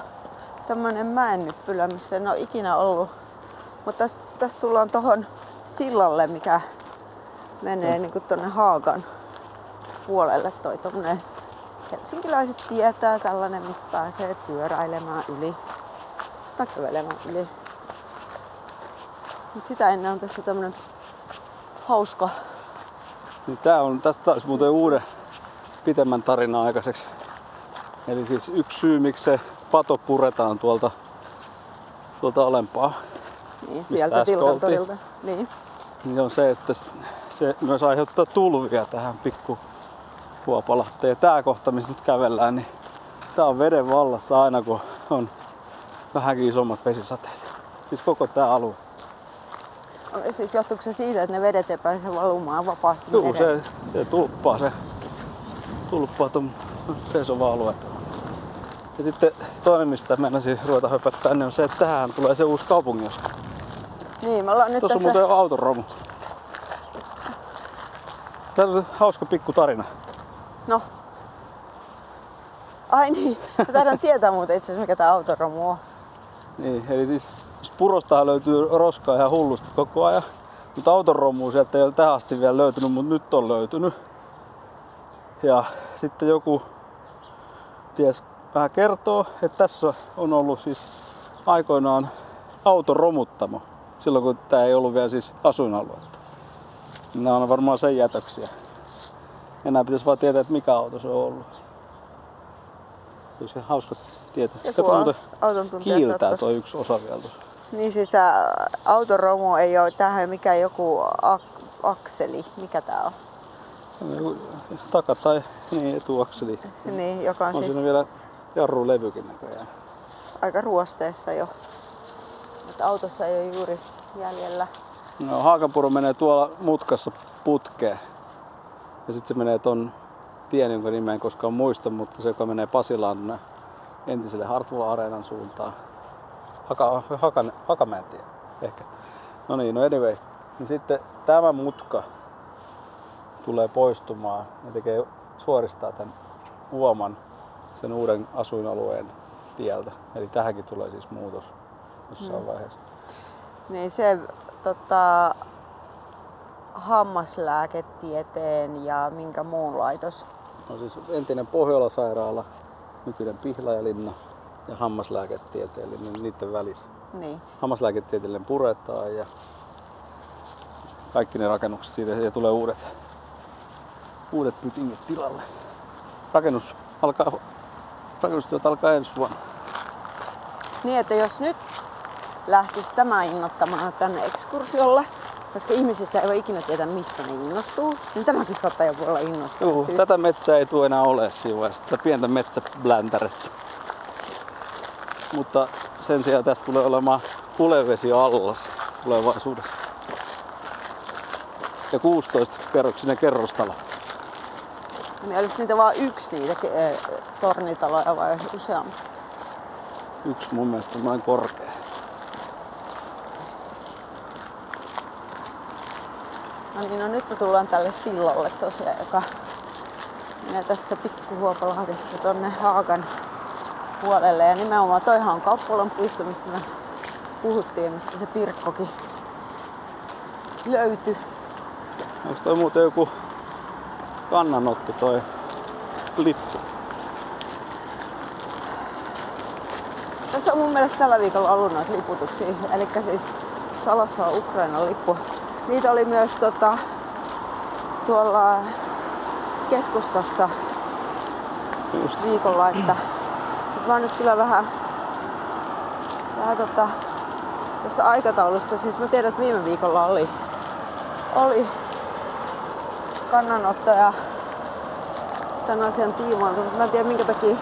tämmönen mäennyppylä, missä en ole ikinä ollut. Mutta tästä täst tullaan tohon sillalle, mikä menee mm. niinku tonne Haagan puolelle toi tommonen helsinkiläiset tietää tällainen, mistä pääsee pyöräilemään yli tai kävelemään yli. Mut sitä ennen on tässä tämmönen hauska Niin tää on, tästä olisi muuten uuden pitemmän tarinan aikaiseksi. Eli siis yksi syy, miksi se pato puretaan tuolta, tuolta alempaa, niin sieltä Tilkantorilta. Niin. niin on se, että se myös aiheuttaa tulvia tähän pikku Huopalahteen. Tää kohta, missä nyt kävellään, niin tää on veden vallassa aina, kun on vähänkin isommat vesisateet. Siis koko tää alue. Siis johtuuko se siitä, että ne vedet ei pääse valumaan vapaasti mereen? se, se tulppaa se tulppaa tuon seisovaa aluetta. Ja sitten toinen, mistä meinasin ruveta höpöttää, niin on se, että tähän tulee se uusi kaupunginosa. Niin, me ollaan nyt Tuossa on tässä... muuten autoromu. Tämä on hauska pikku tarina. No. Ai niin, mä taidan tietää muuten itse asiassa mikä tää autoromu on. Niin, eli siis purostahan löytyy roskaa ihan hullusti koko ajan. Mutta autoromua sieltä ei ole tähän asti vielä löytynyt, mutta nyt on löytynyt. Ja sitten joku ties vähän kertoo, että tässä on ollut siis aikoinaan autoromuttamo. Silloin kun tämä ei ollut vielä siis asuinaluetta. Nämä on varmaan sen jätöksiä. Enää pitäisi vaan tietää, että mikä auto se on ollut. Se olisi hauska tietää. Joku Kato, auton kiiltää tuo yksi osa vielä tuossa. Niin siis tää autoromu ei ole tähän mikään joku ak- akseli. Mikä tää on? Joku Taka- tai niin, etuakseli. Niin, joka on, On siis siinä vielä jarrulevykin näköjään. aika ruosteessa jo. Että autossa ei ole juuri jäljellä No, Haakapuro menee tuolla mutkassa putkeen. Ja sitten se menee ton tien, jonka nimeä en koskaan muista, mutta se joka menee Pasilaan tonne entiselle Hartwall Areenan suuntaan. Haka, Haka, Hakamäen tie, ehkä. No niin, no anyway. Niin sitten tämä mutka tulee poistumaan ja tekee suoristaa tämän uoman sen uuden asuinalueen tieltä. Eli tähänkin tulee siis muutos jossain Mm. vaiheessa. Niin se tota, hammaslääketieteen ja minkä muun laitos? No siis entinen Pohjola-sairaala, nykyinen Pihlajalinna ja hammaslääketieteellinen niiden välissä. Niin. Hammaslääketieteellinen puretaan ja kaikki ne rakennukset siitä ja tulee uudet, uudet pytingit tilalle. Rakennus alkaa, rakennustyöt alkaa ensi vuonna. Niin, että jos nyt lähtisi tämä innoittamaan tänne ekskursiolle, koska ihmisistä ei voi ikinä tietää, mistä ne innostuu, niin tämäkin saattaa joku olla Juu, syy. tätä metsää ei tule enää ole siinä vaiheessa, pientä metsäbläntärettä. Mutta sen sijaan tästä tulee olemaan hulevesi allas tulevaisuudessa. Ja 16 kerroksinen kerrostalo. Niin oliko niitä vain yksi niitä eh, tornitaloja vai useampi? Yksi mun mielestä semmoinen korkea. No niin, no nyt me tullaan tälle sillalle tosiaan, joka menee tästä pikkuhuopalahdesta tonne Haakan puolelle. Ja nimenomaan toihan on Kauppalan puisto, mistä me puhuttiin mistä se Pirkkokin löytyi. Onko toi muuten joku kannanotto toi lippu? Tässä on mun mielestä tällä viikolla ollut noita liputuksia. Eli siis Salossa on Ukrainan lippu. Niitä oli myös tota, tuolla keskustassa Just. viikolla, että että mä oon nyt kyllä vähän, vähän tota, tässä aikataulusta. Siis mä tiedän, että viime viikolla oli, oli kannanottoja tämän asian tiimoilta, mutta mä en tiedä minkä takia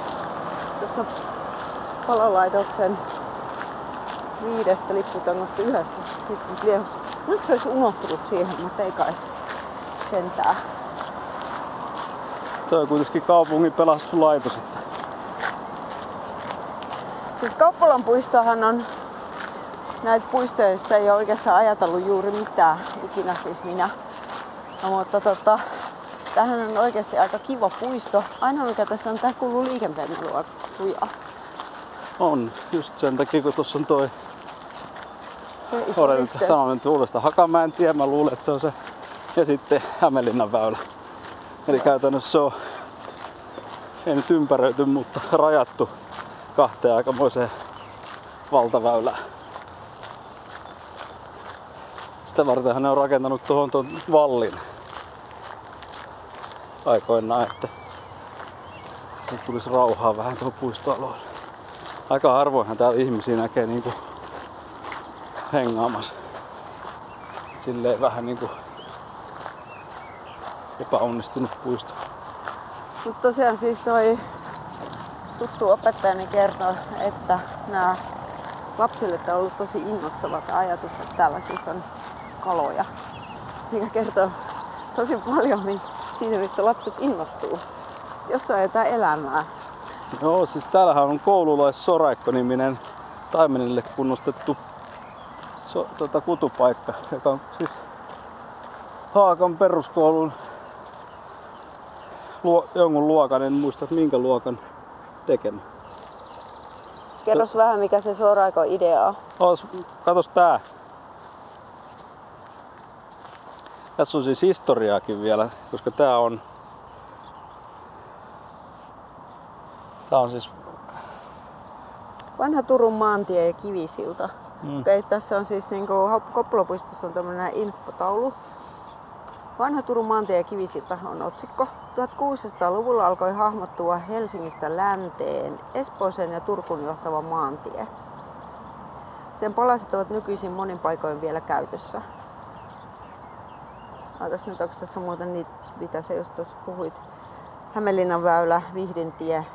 tuossa palolaitoksen viidestä lipputangosta yhdessä. Sitten vielä, onko se olisi unohtunut siihen, mutta ei kai sentään. Toi on kuitenkin kaupungin pelastuslaitos, että Siis Kauppalan puistohan on näitä puistoja, joista ei ole oikeastaan ajatellut juuri mitään ikinä, siis minä. No, mutta tota, tämähän on oikeasti aika kiva puisto. Ainoa mikä tässä on, tämä kuuluu liikenteen lujaa. on just sen takia, kun tuossa on toi Olen sanonut nyt uudestaan Hakamäen tie, mä luulen, että se on se. Ja sitten Hämeenlinnan väylä. Eli käytännössä se on, ei nyt ympäröity, mutta rajattu kahteen aikamoiseen valtaväylään. Sitä vartenhan ne on rakentanut tuohon tuon vallin aikoinaan, että se tulisi rauhaa vähän tuohon puistoalueelle. Aika harvoinhan täällä ihmisiä näkee niinku hengaamassa. Silleen vähän niinku epäonnistunut puisto. Mutta tosiaan siis toi tuttu opettajani kertoi, että nämä lapsille tämä on ollut tosi innostava ajatus, että täällä siis on kaloja. Mikä kertoo tosi paljon niin siitä, mistä lapset innostuu. Jossain on jotain elämää. Joo, siis täällähän on koululais Soraikko-niminen taimenille kunnostettu so, tota, kutupaikka, joka on siis Haakan peruskoulun luo, jonkun luokan, en muista minkä luokan tekemä. Kerros vähän, mikä se Soraiko idea on. Oos, katos tää. Tässä on siis historiaakin vielä, koska tää on... Tää on siis... Vanha Turun maantie ja kivisilta. Mm. Okei, tässä on siis niinku Koppolopuistossa on tämmönen infotaulu. Vanha Turun maantie ja kivisilta on otsikko. 1600-luvulla alkoi hahmottua Helsingistä länteen Espooseen ja Turkuun johtava maantie. Sen palaset ovat nykyisin monin paikoin vielä käytössä. Ootas nyt, onko tässä muuten niitä, mitä sä just tuossa puhuit? Hämeenlinnan väylä, Vihdintie,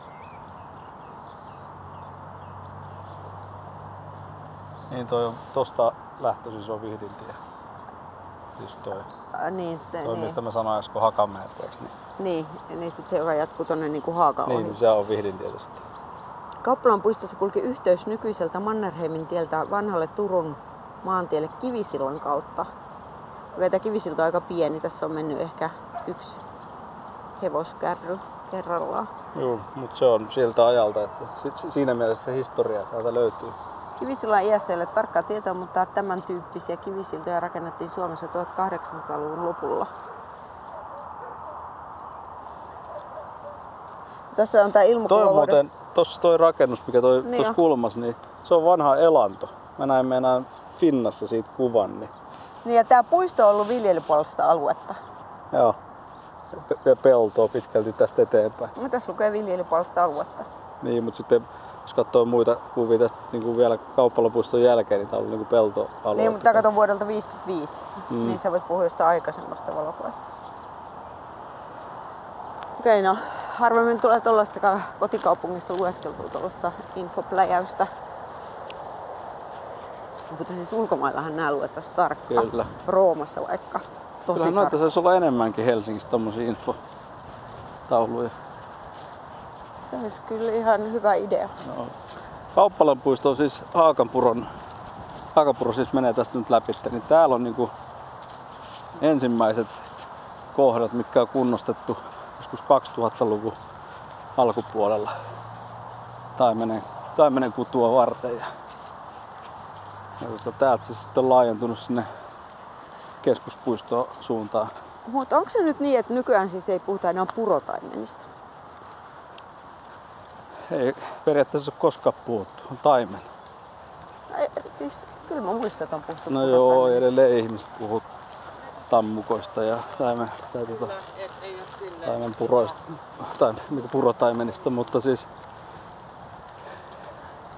Niin toi on tosta lähtöisin, se on Vihdintie. Just toi. Ää, niin, te, Toi, niin, mistä mä sanoin äsken hakameet, eikö niin? niin, niin sit se joka jatkuu tonne niinku Niin, ohi. niin se on Vihdin tietysti. Kauppalan puistossa kulki yhteys nykyiseltä Mannerheimin tieltä vanhalle Turun maantielle Kivisillan kautta. Okei, tämä Kivisilta on aika pieni, tässä on mennyt ehkä yksi hevoskärry kerrallaan. Joo, mutta se on siltä ajalta, että si- si- siinä mielessä se historia täältä löytyy. Kivisillan iässä ei ole tarkkaa tietoa, mutta tämän tyyppisiä kivisiltoja rakennettiin Suomessa 1800-luvun lopulla. Tässä on tämä ilmakuva. Toi muuten, tossa toi rakennus, mikä toi Niin tuossa kulmassa, niin se on vanha elanto. Mä näin meinaan Finnassa siitä kuvan, niin Niin ja tämä puisto on ollut viljelypuolista aluetta. joo. Ja peltoa pitkälti tästä eteenpäin. No, tässä lukee viljelypuolista aluetta. Niin, mutta sitten jos katsoo muita kuvia tästä niin kuin vielä kauppalapuiston jälkeen, niin tää on ollut niin peltoalue. Niin, mutta kato vuodelta 55. Mm. Niin sä voit puhua jostain aikaisemmasta valokuvasta. Okei, no harvemmin tulee tuollaista kotikaupungissa lueskeltua tuollaista infopläjäystä. Mutta siis ulkomaillahan nämä luettaisiin tarkkaan. Kyllä. Roomassa vaikka. Tosi Kyllähän noita saisi olla enemmänkin Helsingissä tommosia infotauluja. Se olisi kyllä ihan hyvä idea. No. Kauppalan puisto on siis Haakanpuron, Haakanpuro siis menee tästä nyt läpi, niin täällä on niinku ensimmäiset kohdat, mitkä on kunnostettu joskus 2000-luvun alkupuolella taimenen, taimenen kutua varten. Ja, ja tota, täältä se sitten on laajentunut sinne keskuspuistoon suuntaan. Mutta onko se nyt niin, että nykyään siis ei puhuta enää purotaimenista? Ei periaatteessa ole koskaan puhuttu, on taimen. Ei, siis kyllä mä muistan, että on puhuttu No joo, edelleen ihmiset puhuu tammukoista ja taimen, tai tota, taimen puroista, tai niinku purotaimenista, mutta siis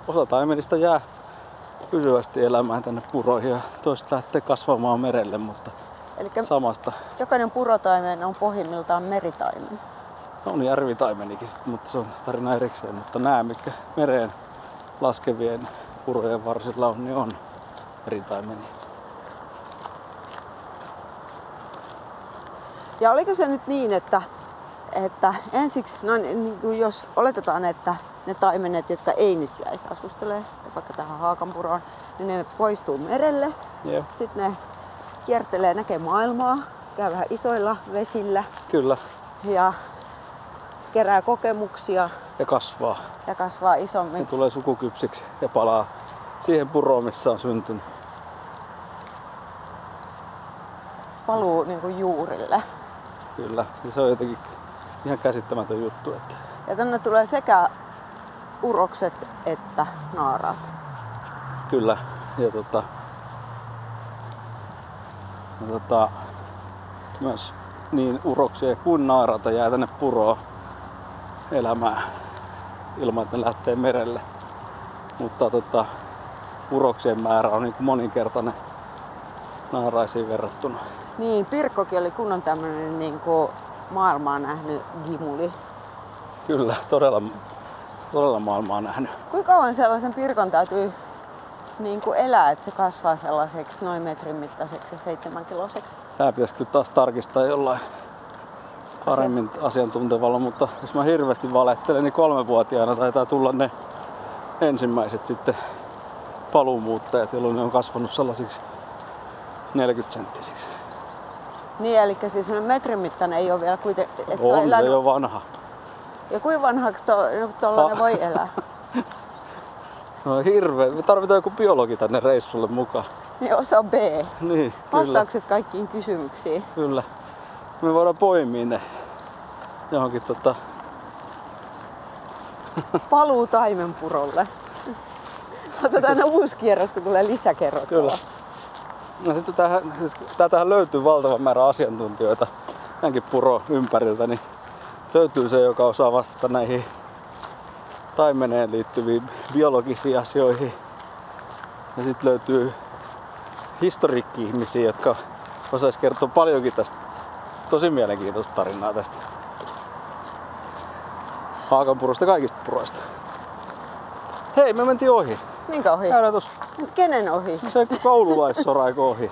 osa taimenista jää pysyvästi elämään tänne puroihin ja toiset lähtee kasvamaan merelle, mutta Eli samasta jokainen purotaimen on pohjimmiltaan meritaimen. On järvitaimenikin, sit, mutta se on tarina erikseen. Mutta nämä, mikä mereen laskevien purojen varsilla on, niin on meritaimenia. Ja oliko se nyt niin, että, että ensiksi, no niin kuin jos oletetaan, että ne taimenet, jotka ei nyt jäisi asustelemaan, vaikka tähän Haakanpuroon, niin ne poistuu merelle. Joo, Sitten ne kiertelee, näkee maailmaa, käy vähän isoilla vesillä kyllä. ja kerää kokemuksia Ja kasvaa. ja kasvaa Ne isommiksi. tulee sukukypsiksi ja palaa siihen puroon, missä on syntynyt. Paluu niin kuin juurille. Kyllä. Ja se on jotenkin ihan käsittämätön juttu. Että Ja tänne tulee sekä urokset että naaraat. kyllä. Ja tota, ja tota, myös niin uroksia kuin naarata jää tänne puroon elämään ilman, että ne lähtee merelle. Mutta tota, uroksien määrä on niin moninkertainen naaraisiin verrattuna. Niin, Pirkkokin oli kunnon tämmönen niin kuin maailmaa nähnyt gimuli. Kyllä, todella, todella maailmaa nähnyt. Kuinka kauan sellaisen pirkon täytyy niin kuin elää, että se kasvaa sellaiseksi noin metrin mittaiseksi ja seitsemän kiloseksi? Tää pitäisi kyllä taas tarkistaa jollain paremmin asiantuntevalla, mutta jos mä hirveästi valehtelen, niin kolmevuotiaana taitaa tulla ne ensimmäiset sitten paluumuuttajat, jolloin ne on kasvanut sellaisiksi 40 senttisiksi. Niin, eli siis metrin mittainen ei ole vielä kuitenkin... että On se elänyt- jo vanha. Ja kuinka vanhaksi to, tollanen Ah. voi elää? No hirveä. Me tarvitaan joku biologi tänne reissulle mukaan. Niin osa B. Niin, kyllä. Vastaukset kaikkiin kysymyksiin. Kyllä. Me voidaan poimia ne johonkin tota... Paluu taimenpurolle. Otetaan aina uusi kierros, kun tulee lisäkerrot. Kyllä. No sitten tähän, siis täältähän löytyy valtava määrä asiantuntijoita tämänkin puro ympäriltä, niin löytyy se, joka osaa vastata näihin taimeneen liittyviin biologisiin asioihin. Ja sitten löytyy historiikki-ihmisiä, jotka osais kertoa paljonkin tästä tosi mielenkiintoista tarinaa tästä Haakanpurosta kaikista puroista. Hei, me mentiin ohi. Minkä ohi? Käydään tuossa Kenen ohi? se koululaissora eikö ohi.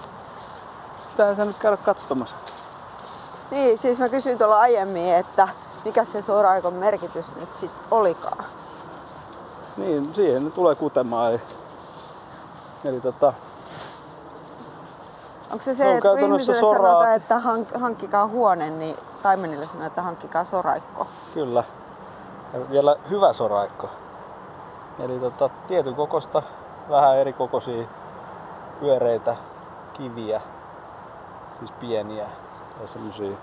pitää sä nyt käydä katsomassa. Niin, siis mä kysyin tuolla aiemmin, että mikä se soraikon merkitys nyt sit olikaan. Niin, siihen ne tulee kutemaan. Eli, eli tota, Onko se Se on että kun ihmisille soraa- sanotaan, että hank- hankkikaa huone, niin taimenille sanotaan, että hankkikaa soraikko? Kyllä. Ja vielä hyvä soraikko. Eli tota, tietyn kokosta, vähän eri kokoisia pyöreitä kiviä, siis pieniä ja semmosia,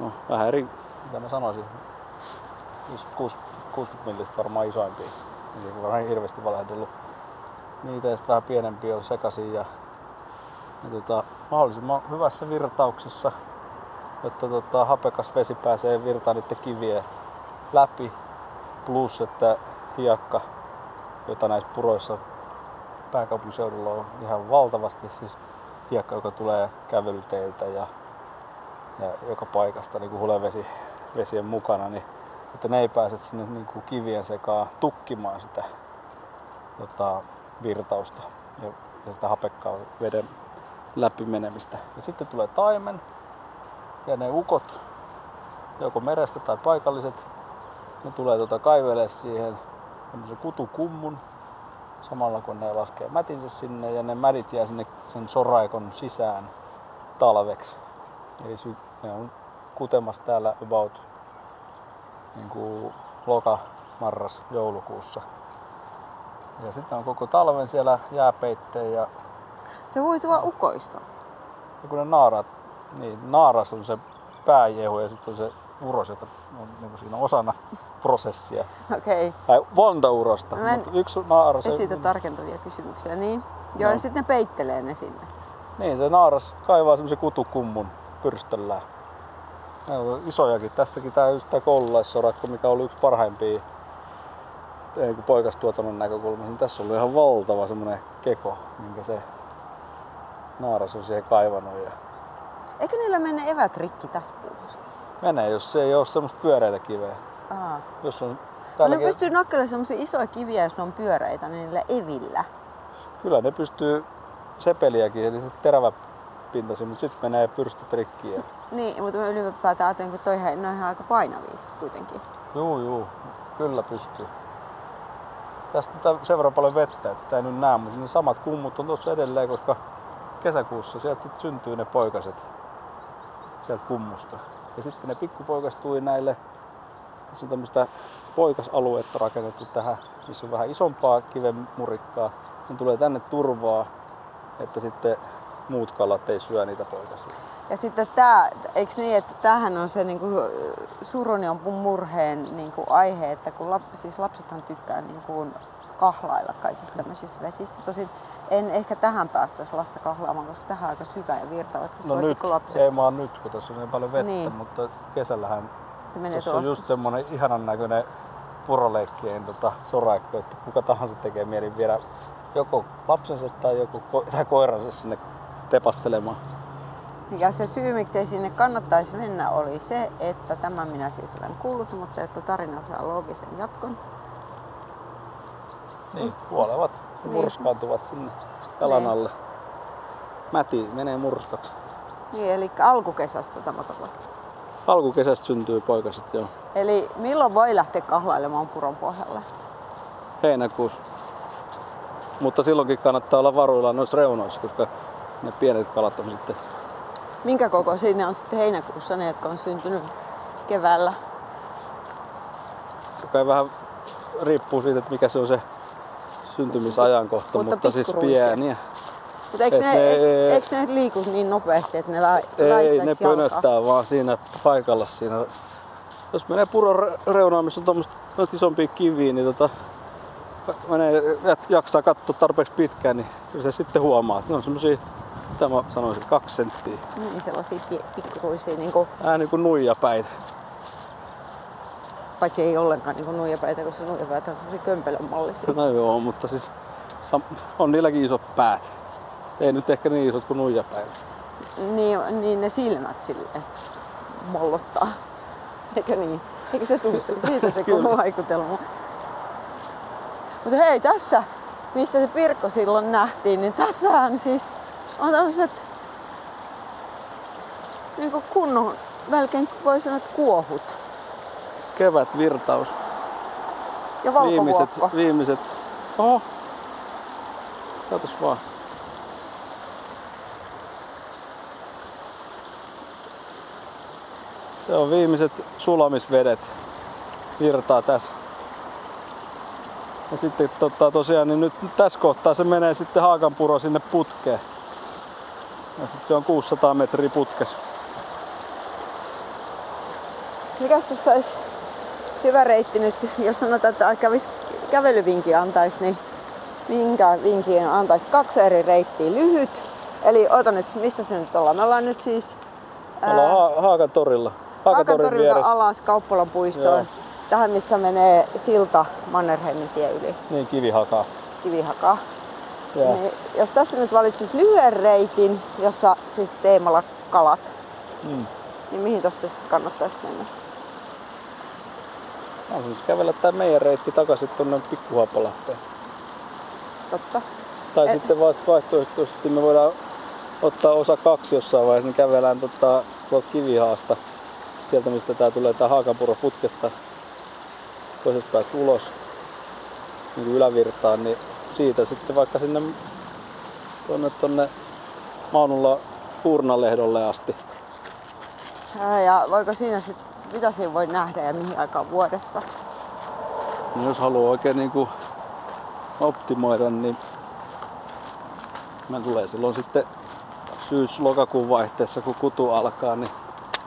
no vähän eri, mitä mä sanoisin, 60 millistä varmaan isoimpia. Eli varmaan hirveästi valehdellut. Niitä ja sitten vähän pienempiä on sekaisin ja, ja tota, mahdollisimman hyvässä virtauksessa että tota, hapekas vesi pääsee virtaan niiden kivien läpi. Plus, että hiekka, jota näissä puroissa pääkaupunkiseudulla on ihan valtavasti, siis hiekka, joka tulee kävelyteiltä ja, ja joka paikasta niin kuin hulevesi vesien mukana, niin että ne ei pääse sinne niin kuin kivien sekaan tukkimaan sitä tota, virtausta ja, ja sitä hapekkaa veden läpi menemistä. Ja sitten tulee taimen, ja ne ukot, joko merestä tai paikalliset, ne tulee tuota kaivelee siihen semmoisen kutukummun samalla kun ne laskee mätinsä sinne ja ne mädit jää sinne sen soraikon sisään talveksi. Eli sy- ne on kutemassa täällä about niin kuin loka, marras, joulukuussa. Ja sitten on koko talven siellä jääpeitteen ja Se voi tulla ukoista. ja kun ne naarat, niin naaras on se pääjehu ja sitten on se uros, joka on niin siinä osana prosessia. Okei. Okay. Tai monta urosta, Mä en mutta yksi naaras... Esitä tarkentavia kysymyksiä. Niin. Joo, No. ja sitten ne peittelee ne sinne. Niin, se naaras kaivaa semmoisen kutukummun pyrstöllään. Ne on isojakin. Tässäkin tämä tää koululaissorakko, mikä oli yksi parhaimpia niin poikastuotannon näkökulmasta, niin tässä ollut ihan valtava semmoinen keko, minkä se naaras on siihen kaivannut. Ja Eikö niillä mene evät rikki tässä puussa? menee, jos se ei ole semmoista pyöreitä kiveä. Aa. Jos on No ne täälläkin, pystyy nokkelemaan semmoisia isoja kiviä, jos ne on pyöreitä, niin niillä evillä. kyllä ne pystyy sepeliäkin, eli se terävä pintasi, mutta sitten menee pyrstöt rikki. Ja... Niin, mutta mä ylipäätään ajattelen, kun toihan, ne on ihan aika painavia sit kuitenkin. Juu, juu, kyllä pystyy. Tästä on sen verran paljon vettä, että sitä ei nyt näe, mutta ne samat kummut on tuossa edelleen, koska kesäkuussa sieltä sit syntyy ne poikaset sieltä kummusta. Ja sitten ne pikkupoikastui näille, tässä on tämmöistä poikasaluetta rakennettu tähän, missä on vähän isompaa kiven murikkaa. Ne tulee tänne turvaa, että sitten muut kalat ei syö niitä poikasia. Ja sitten tää, eikö niin, että tämähän on se niinku, surun ja murheen niinku, aihe, että kun lap, siis lapsethan tykkää niinku, kahlailla kaikissa tämmöisissä vesissä. Tosin en ehkä tähän päästäisi lasta kahlaamaan, koska tähän on aika syvä ja virtaava. No nyt, pikkulapset- ei vaan nyt, kun tässä on niin paljon vettä, Niin. mutta kesällähän se menee Tuossa on just semmonen ihanan näköinen puroleikkien tota, soraikko, että kuka tahansa tekee mieli viedä joko lapsensa tai joku ko- tai koiransa sinne tepastelemaan. Ja se syy, miksi ei sinne kannattaisi mennä, oli se, että tämä minä siis olen kuullut, mutta että tarina saa loogisen jatkon. Niin, kuolevat ja murskaantuvat sinne jalan Niin. alle. Mäti menee murskaksi. Niin, eli alkukesästä tämä tapahtuu. Alkukesästä syntyy poikaset jo Eli milloin voi lähteä kahlailemaan puron pohjalle? heinäkuussa. Mutta silloinkin kannattaa olla varuilla noissa reunoissa, koska ne pienet kalat on sitten Minkä koko siinä on sitten heinäkuussa ne, jotka on syntynyt keväällä? Se kai vähän riippuu siitä, että mikä se on se syntymisajankohta, Mutta mutta, siis pieniä. Mutta eikö, ne, ne- eikö, eikö ne liiku niin nopeasti, että ne la, Ei, laistaisi ne pönöttää vaan siinä paikalla siinä. Jos menee puron re- reunaan, missä on noita isompia kiviä, niin tota, menee, jaksaa katsoa tarpeeksi pitkään, niin se sitten huomaa, että ne on semmosia, mitä mä sanoisin, kaksi senttiä. Niin, sellaisia pikkuruisia, niin kuin, Vähän niin kuin nuijapäitä. Paitsi ei ollenkaan niin nuijapäitä, koska nuijapäitä on semmoisia kömpelönmallisia. No joo, mutta siis on niilläkin isot päät. Ei nyt ehkä niin isot kuin nuijapäitä. Niin, niin ne silmät sille mollottaa. Eikö niin? Eikö se tule siitä se koko vaikutelma? Mutta hei, tässä, missä se Pirkko silloin nähtiin, niin tässähän siis on tämmöiset niin kunnon, melkein voi sanoa, että kuohut. Kevätvirtaus. Ja Viimeiset, viimeiset. Oho. Katos vaan. Se on viimeiset sulamisvedet. Virtaa tässä. Ja sitten tota, tosiaan niin nyt tässä kohtaa se menee sitten Haakanpuro sinne putkeen. Ja sitten se on 600 metriä putkes. Mikäs tässä olisi hyvä reitti nyt, jos sanotaan, että kävis kävelyvinkin antaisi, niin minkä vinkin antaisi? Kaksi eri reittiä. Lyhyt, eli ota nyt, missä me nyt ollaan? Me ollaan nyt siis Me ollaan ha- Haakan torilla. Haakan torin Haakatorilta vieressä. alas Kauppalan puistoon. Joo. Tähän, mistä menee silta Mannerheimin tie yli Niin, kivihakaa. Kivihakaa. Joo. Niin, jos tässä nyt valitsis lyhyen reitin, jossa siis teemalla kalat, Mm. niin mihin tässä sitten kannattaisi mennä? Mä siis kävellä tää meidän reitti takaisin tuonne Pikkuhaapalahteen. Totta. Tai Et- sitten vasta vaihtoehtoisesti me voidaan ottaa osa kaksi jossain vaiheessa, niin kävelään tota, tuolta Kivihaasta, sieltä mistä tää tulee tää Haakanpuro putkesta toisesta päästä ulos niin kuin ylävirtaan, niin siitä sitten vaikka sinne tonne, tonne Maunulla Kuurnalehdolle asti. Ja voiko siinä sitten, mitä siinä voi nähdä ja mihin aikaan vuodesta? Niin jos haluaa oikein niin kuin optimoida, niin mä tulee silloin sitten syys-lokakuun vaihteessa, kun kutu alkaa, niin,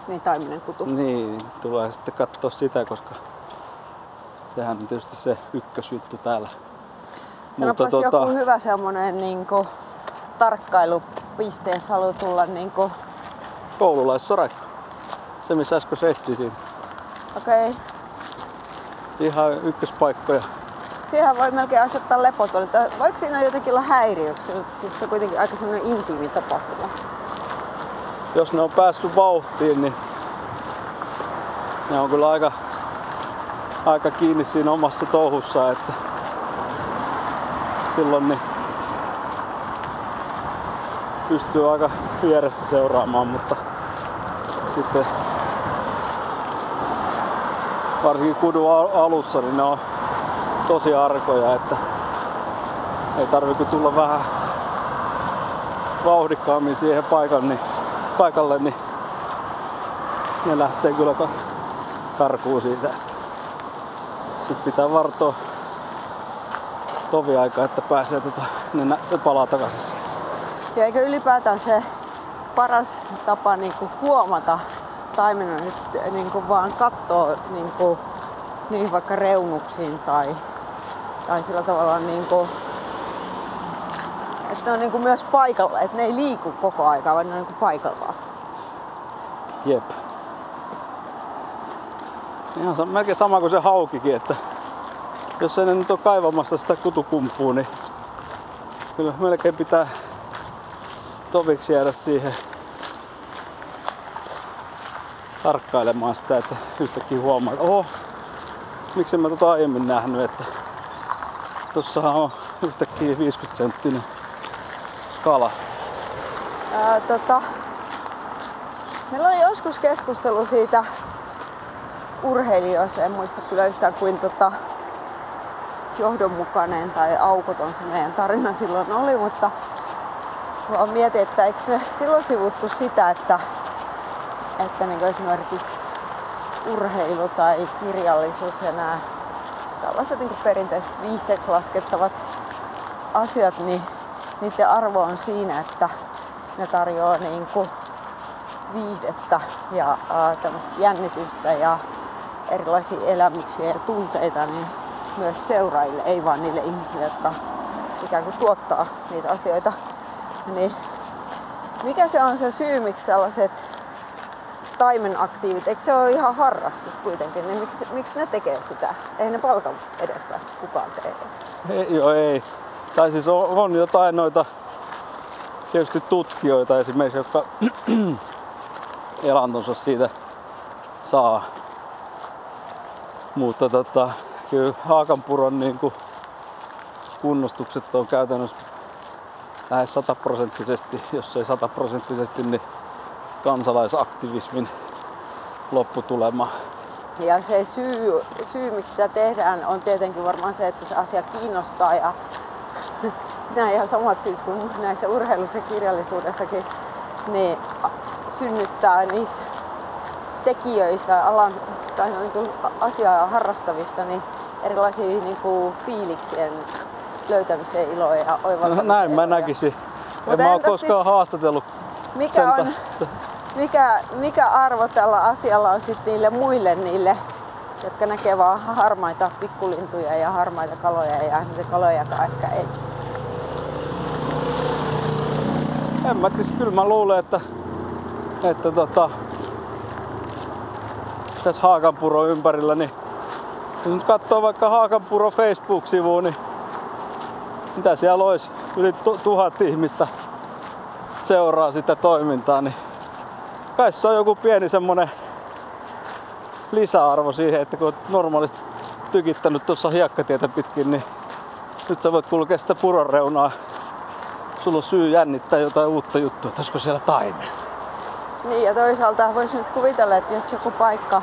Niin taiminen kutu. niin tulee sitten katsoa sitä, koska sehän on tietysti se ykkösjuttu täällä. Sanopas joku hyvä semmonen niinku, tarkkailupiste, jos haluaa tulla niinku, koululaissorakka. Se missä äsken sehti siinä. okei, okay. Ihan ykköspaikkoja. siihen voi melkein asettaa lepotuoli. Voiko siinä jotenkin olla häiriöksi? Siis se on kuitenkin aika semmoinen intiimi tapahtuma. Jos ne on päässyt vauhtiin, niin ne on kyllä aika, aika kiinni siinä omassa touhussa, että silloin niin pystyy aika vierestä seuraamaan, mutta sitten varsinkin kudun al- alussa, niin ne on tosi arkoja, että ei tarvitse tulla vähän vauhdikkaammin siihen paikan, niin, paikalle, niin ne lähtee kyllä ka- karkuun siitä. Sitten pitää vartoa tovi aikaa, että pääsee tota, ne palaa takaisin. Ja eikö ylipäätään se paras tapa niinku huomata taimena nyt niinku vaan katsoo niinku, niihin vaikka reunuksiin tai, tai sillä tavalla niinku, että ne on niinku myös paikalla, että ne ei liiku koko aikaa, vaan ne on niinku paikallaan. Jep. Ihan sa- melkein sama kuin se haukikin, että jos ei ne nyt ole kaivamassa sitä kutukumpua, niin kyllä melkein pitää toviksi jäädä siihen tarkkailemaan sitä, että yhtäkkiä huomaa, että oho, miksi en mä tota aiemmin nähnyt, että tossahan on yhtäkkiä 50 senttinen kala. Ää, tota, meillä oli joskus keskustelu siitä urheilijoista, en muista kyllä yhtään kuin tota, johdonmukainen tai aukoton se meidän tarina silloin oli, mutta vaan mietin, että eikö me silloin sivuttu sitä, että, että niin esimerkiksi urheilu tai kirjallisuus ja nämä tällaiset niin perinteiset viihteeksi laskettavat asiat, niin niiden arvo on siinä, että ne tarjoaa niin kuin viihdettä ja ää, jännitystä ja erilaisia elämyksiä ja tunteita niin myös seuraajille, ei vaan niille ihmisille, jotka ikään kuin tuottaa niitä asioita. Niin mikä se on se syy, miksi tällaiset taimenaktiivit, eikö se ole ihan harrastus kuitenkin, niin miksi, miksi ne tekee sitä? Ei ne palkan edestä kukaan tee. Ei, joo, ei. Tai siis on, on jotain noita tietysti tutkijoita esimerkiksi, jotka elantonsa siitä saa. Mutta tota, kyllä Haakanpuron niin kuin kunnostukset on käytännössä lähes sataprosenttisesti, jos ei sataprosenttisesti, niin kansalaisaktivismin lopputulema. Ja se syy, syy, miksi sitä tehdään, on tietenkin varmaan se, että se asia kiinnostaa ja nämä ihan samat syyt kuin näissä urheilussa ja kirjallisuudessakin, niin synnyttää niissä tekijöissä, alan, tai niin kuin asiaa harrastavissa, niin erilaisia niin kuin fiiliksien löytämiseen iloa ja No, näin mä näkisin. En mä ole koskaan sit, haastatellut mikä, on, mikä, mikä arvo tällä asialla on sitten niille muille niille, jotka näkee vaan harmaita pikkulintuja ja harmaita kaloja ja niitä kalojakaan ehkä ei. En mä tis, kyllä mä luulen, että, että tota, tässä Haakanpuro ympärillä, niin jos nyt katsoo vaikka Haakanpuro Facebook-sivuun, niin mitä siellä olisi? Yli tuhat ihmistä seuraa sitä toimintaa, niin kai se on joku pieni semmonen lisäarvo siihen, että kun olet normaalisti tykittänyt tuossa hiekkatietä pitkin, niin nyt sä voit kulkea sitä puron reunaa. Sulla on syy jännittää jotain uutta juttua, että olisiko siellä taimen. Niin ja toisaalta voisi nyt kuvitella, että jos joku paikka,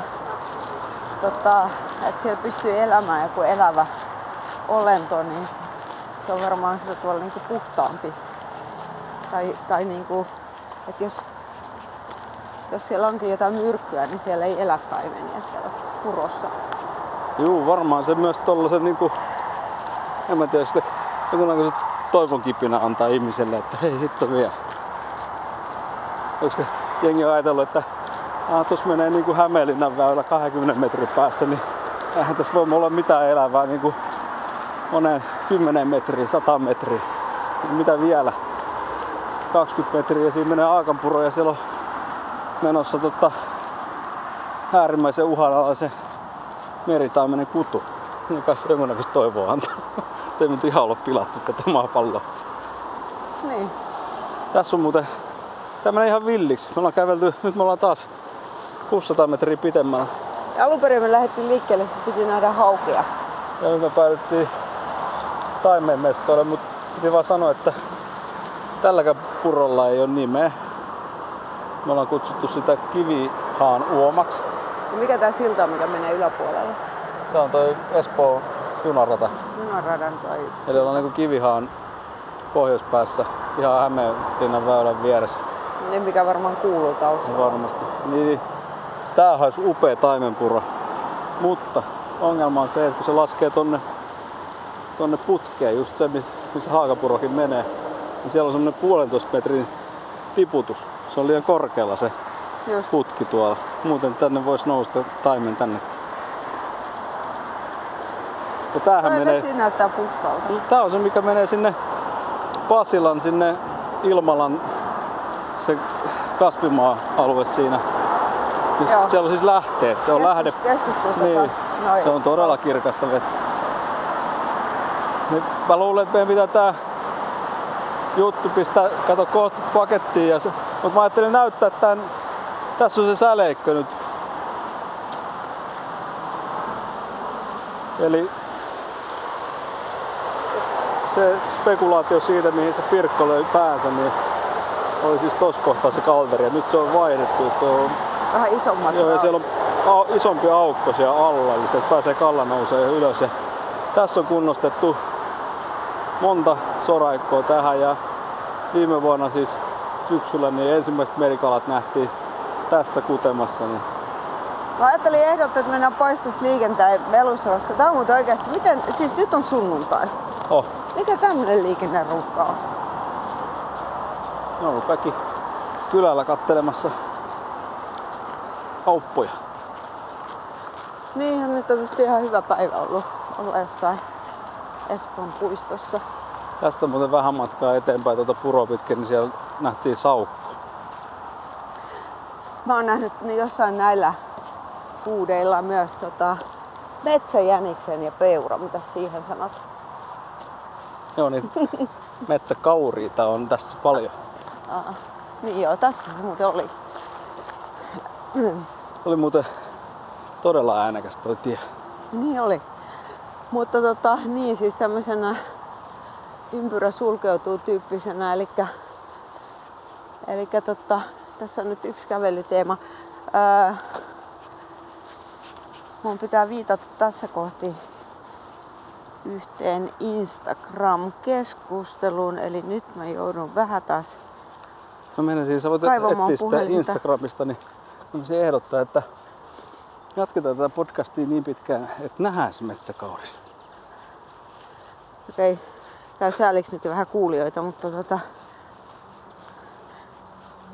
tota, että siellä pystyy elämään joku elävä olento, niin se on varmaan sillä tuolla niin puhtaampi. Tai, tai niin kuin, että jos, jos siellä onkin jotain myrkkyä, niin siellä ei elä kaimenia siellä purossa. Joo, varmaan se myös tollasen niinku, en mä tiedä, sitä, se toivon kipinä antaa ihmiselle, että hei hitto vielä. Koska jengi on ajatellut, että ah, tuossa menee niin kuin Hämeenlinnan väylä 20 metrin päässä, niin eihän tässä voi olla mitään elävää niin kuin moneen 10 metriä, 100 metriä. Mitä vielä? 20 metriä ja siinä menee Aakanpuro ja siellä on menossa tota, äärimmäisen uhanalaisen meritaimenen kutu. Niin kai se jonkunnäköistä toivoa antaa. Ei nyt ihan olla pilattu tätä maapalloa. Niin. Tässä on muuten tämmönen ihan villiksi. Me ollaan kävelty, nyt me ollaan taas 600 metriä pitemmällä. Alun perin me lähdettiin liikkeelle, että piti nähdä haukia. Ja nyt me päädyttiin taimeenmestoille, mutta piti vaan sanoa, että tälläkään purolla ei ole nimeä. Me ollaan kutsuttu sitä Kivihaan uomaksi. Ja mikä tää silta on, mikä menee yläpuolella? Se on toi Espoon junarata. Junaradan tai... Eli ollaan niinku Kivihaan pohjoispäässä ihan Hämeenlinnan väylän vieressä. Niin mikä varmaan kuuluu taustalla. Varmasti. Niin, tää olisi upea taimenpuro. Mutta ongelma on se, että kun se laskee tonne tonne putkeen, just se missä, missä haakapurokin menee, niin siellä on semmonen puolentoista metrin tiputus. Se on liian korkealla se just. putki tuolla. Muuten tänne voisi nousta taimen tänne. Ja tämähän Toi menee... vesi näyttää puhtaalta. Tää on se, mikä menee sinne Pasilan, sinne Ilmalan se kasvimaa-alue siinä. Joo. Siellä on siis lähteet. Se on Keskus, lähde... Niin. No, se on todella kirkasta vettä. Niin mä luulen, että meidän pitää tää juttu pistää, kato kohta pakettiin. Ja se, mutta mä ajattelin näyttää tän, tässä on se säleikkö nyt. Eli se spekulaatio siitä, mihin se Pirkko löi päänsä, niin oli siis tossa kohtaa se kalteri. Ja nyt se on vaihdettu, että se on vähän isommat. Joo, ja siellä on isompi aukko siellä alla, eli se pääsee kalla nousee ylös. Ja tässä on kunnostettu monta soraikkoa tähän ja viime vuonna siis syksyllä niin ensimmäiset merikalat nähtiin tässä kutemassa. Niin Mä ajattelin ehdottaa, että mennään pois tästä liikenteen velussa, koska tää on muuten oikeasti, miten, siis nyt on sunnuntai. Oh. Mikä tämmönen liikenneruuhka on? No, kaikki kylällä kattelemassa kauppoja. Niinhän nyt on tietysti ihan hyvä päivä ollut olla jossain Espoon puistossa. Tästä muuten vähän matkaa eteenpäin tuota puro pitkin, niin siellä nähtiin saukko. Mä oon nähnyt jossain näillä kuudeilla myös tota, metsäjäniksen ja peura. Mitä siihen sanot? Joo, niin metsäkauriita on tässä paljon. Aa, niin joo, tässä se muuten oli. Oli muuten todella äänekäs toi tie. Niin oli. Mutta tota, niin siis tämmöisenä ympyrä sulkeutuu tyyppisenä. Eli, eli totta, tässä on nyt yksi kävelyteema. Öö, mun pitää viitata tässä kohti yhteen Instagram-keskusteluun, eli nyt mä joudun vähän taas No siis, sä voit etsiä sitä puhelinta. Instagramista, niin mä voisin ehdottaa, että jatketaan tätä podcastia niin pitkään, että nähdään se metsäkauris. Okei, käy sääliksi nyt vähän kuulijoita, mutta tota,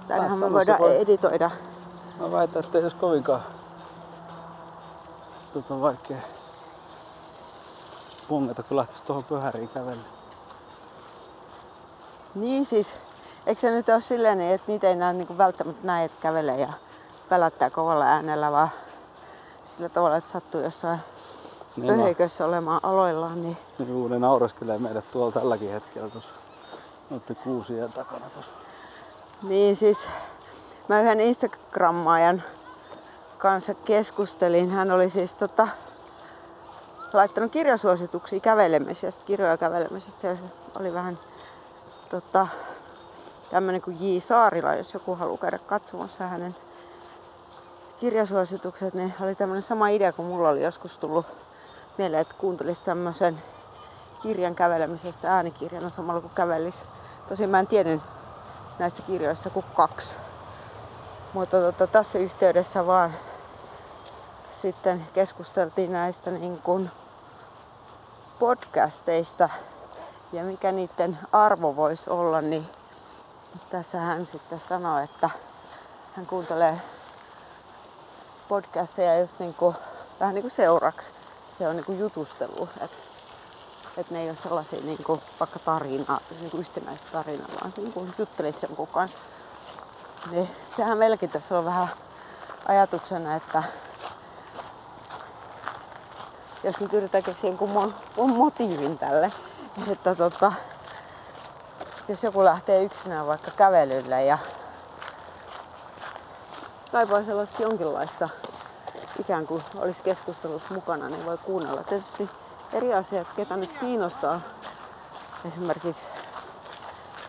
täällähän me voidaan voi- editoida. Mä väitän, että ei olisi kovinkaan tota, vaikea pongata, kun lähtisi tuohon pöhäriin kävellä. Niin siis, eikö se nyt ole silleen, että niitä ei näe niin välttämättä näe, että kävelee ja välättää kovalla äänellä, vaan sillä tavalla, että sattuu jossain Niin mä, pöheikössä olemaan aloillaan, niin niin Uune naureskelee meidät tuolla tälläkin hetkellä tuossa noiden kuusien takana tuossa. Niin siis mä yhden Instagrammaajan kanssa keskustelin. Hän oli siis tota, laittanut kirjasuosituksia kävelemisestä, kirjoja kävelemisestä. Ja se oli vähän tota, tämmönen kuin J. Saarila, jos joku haluaa käydä katsomassa hänen kirjasuositukset, niin oli tämmöinen sama idea kuin mulla oli joskus tullut mieleen, että kuuntelisi tämmöisen kirjan kävelemisestä äänikirjana samalla kun kävelisi. Tosin mä en tiennyt näistä kirjoista kuin kaksi. Mutta tota, tässä yhteydessä vaan sitten keskusteltiin näistä niin kuin podcasteista ja mikä niiden arvo voisi olla, niin tässä hän sitten sanoi, että hän kuuntelee podcasteja just niin kuin, vähän niin kuin seuraksi. Se on niin kuin jutustelu. Että että ne ei ole sellaisia niin kuin, vaikka tarina, niin kuin yhtenäistä tarinaa, vaan se niin kuin juttelisi jonkun kanssa. Niin sehän meilläkin tässä on vähän ajatuksena, että jos nyt yritetään keksiä jonkun mo- motiivin tälle, että tota, jos joku lähtee yksinään vaikka kävelylle ja kaipaa sellaista jonkinlaista ikään kuin olisi keskustelussa mukana, niin voi kuunnella. Tietysti eri asiat, ketä nyt kiinnostaa. Esimerkiksi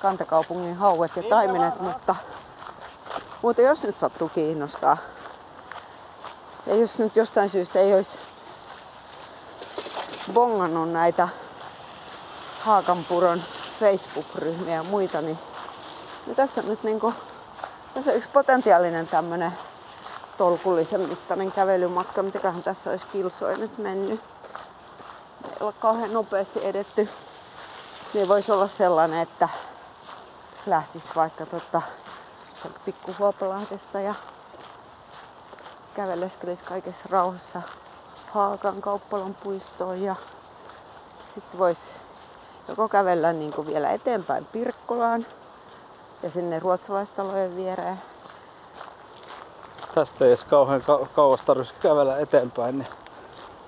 kantakaupungin hauet ja taimenet, mutta, mutta jos nyt sattuu kiinnostaa, ja jos nyt jostain syystä ei olisi bongannut näitä Haakanpuron Facebook-ryhmiä ja muita, niin, niin tässä nyt niinku, tässä on yksi potentiaalinen tämmönen tolkullisen mittainen kävelymatka. Mitäköhän tässä olisi kilsoja nyt mennyt ei ole kauhean nopeasti edetty, niin voisi olla sellainen, että lähtisi vaikka tota, sieltä Pikkuhuopalahdesta ja käveleskelisi kaikessa rauhassa Haakan kauppalan puistoon ja sitten voisi joko kävellä niin kuin vielä eteenpäin Pirkkolaan ja sinne ruotsalaistalojen viereen. Tästä ei edes kauhean kau- kauas tarvitsisi kävellä eteenpäin, niin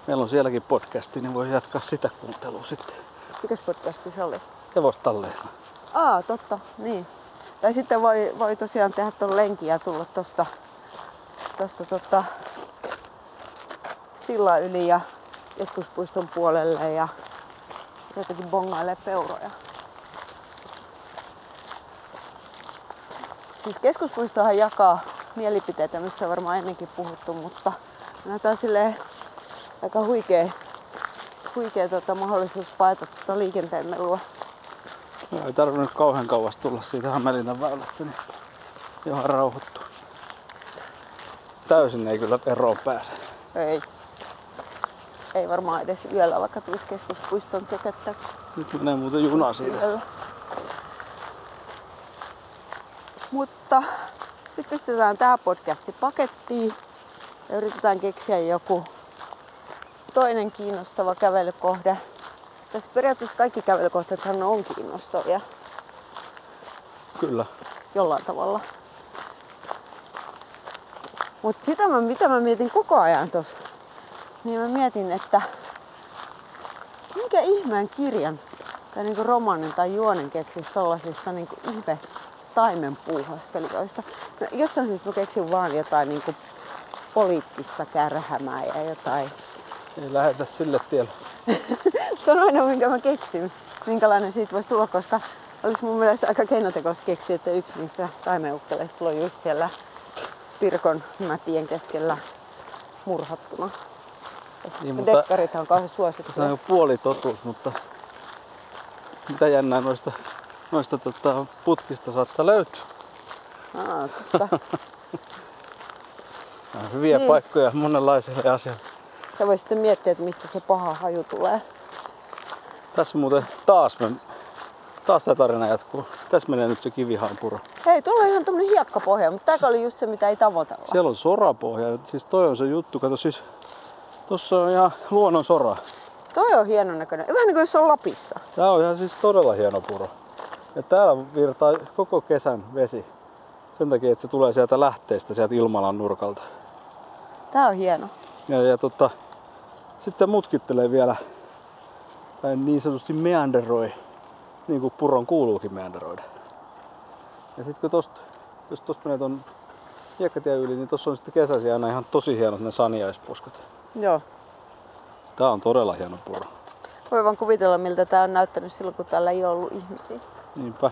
meillä on sielläkin podcasti, niin voi jatkaa sitä kuuntelua sitten. Mikäs podcasti se oli? Hevostalleilla. Aa, totta, niin. Tai sitten voi, voi tosiaan tehdä tuon lenkin ja tulla tosta, tosta tota, sillä yli ja keskuspuiston puolelle ja jotenkin bongailee peuroja. Siis keskuspuistohan jakaa mielipiteitä, missä on varmaan ennenkin puhuttu, mutta näyttää silleen aika huikea, huikea tota, mahdollisuus paeta tota liikenteen melua. No, ei tarvinnut kauhean kauas tulla siitä Hämeenlinnan väylästä, niin johon rauhoittuu. Täysin ei kyllä eroon pääse. Ei. Ei varmaan edes yöllä, vaikka tulisi keskuspuiston tököttä Nyt menee muuten juna siitä. yöllä. Mutta nyt pistetään tämä podcasti pakettiin ja yritetään keksiä joku toinen kiinnostava kävelykohde. Tässä periaatteessa kaikki kävelykohteethan on kiinnostavia Kyllä. jollain tavalla. Mutta sitä mä, mitä mä mietin koko ajan tuossa, niin mä mietin, että mikä ihmeen kirjan tai niinku romaanin tai juonen keksisi tollasista niinku ihme taimenpuuhastelijoista. No, jostain syystä mä keksin vaan jotain niinku poliittista kärhämää ja jotain. Ei lähetä sille tielle. Se on aina minkä mä keksin. minkälainen siitä voisi tulla, koska olisi mun mielestä aika keinotekos keksiä, että yksi niistä taimeukkeleista lojuisi siellä Pirkon mätien keskellä murhattuna. Niin, Niin, mutta- Dekkarithan on kauhean Se suosittuja. on puoli totuus, mutta mitä jännää noista, noista tota, putkista saattaa löytyä. Aa, totta. Hyviä Niin. paikkoja monenlaisille asioille. Sä voisit sitten miettiä, että mistä se paha haju tulee. Tässä muuten taas, me, taas tämä tarina jatkuu. Tässä menee nyt se kivihaanpuro. Hei, tuolla on ihan tämmönen hiekkapohja, mutta tää oli just se, mitä ei tavoitella. Siellä on sorapohja. Siis toi on se juttu. Kato siis, tossa on ihan luonnon sora. Toi on hienon näköinen. Vähän niin kuin jos on Lapissa. Tää on ihan siis todella hieno puro. Ja täällä virtaa koko kesän vesi. Sen takia, että se tulee sieltä lähteestä, sieltä Ilmalan nurkalta. Tää on hieno. Ja, ja tota, sitten mutkittelee vielä, tai niin sanotusti meanderoi, niin kuin puron kuuluukin meanderoida. Ja sitten kun tosta, jos tosta menee ton hiekkatien yli, niin tossa on sitten kesäisin aina ihan tosi hienot ne saniaispuskat. Joo. Tää on todella hieno puro. Voi vaan kuvitella, miltä tää on näyttänyt silloin, kun täällä ei ollut ihmisiä. Niinpä.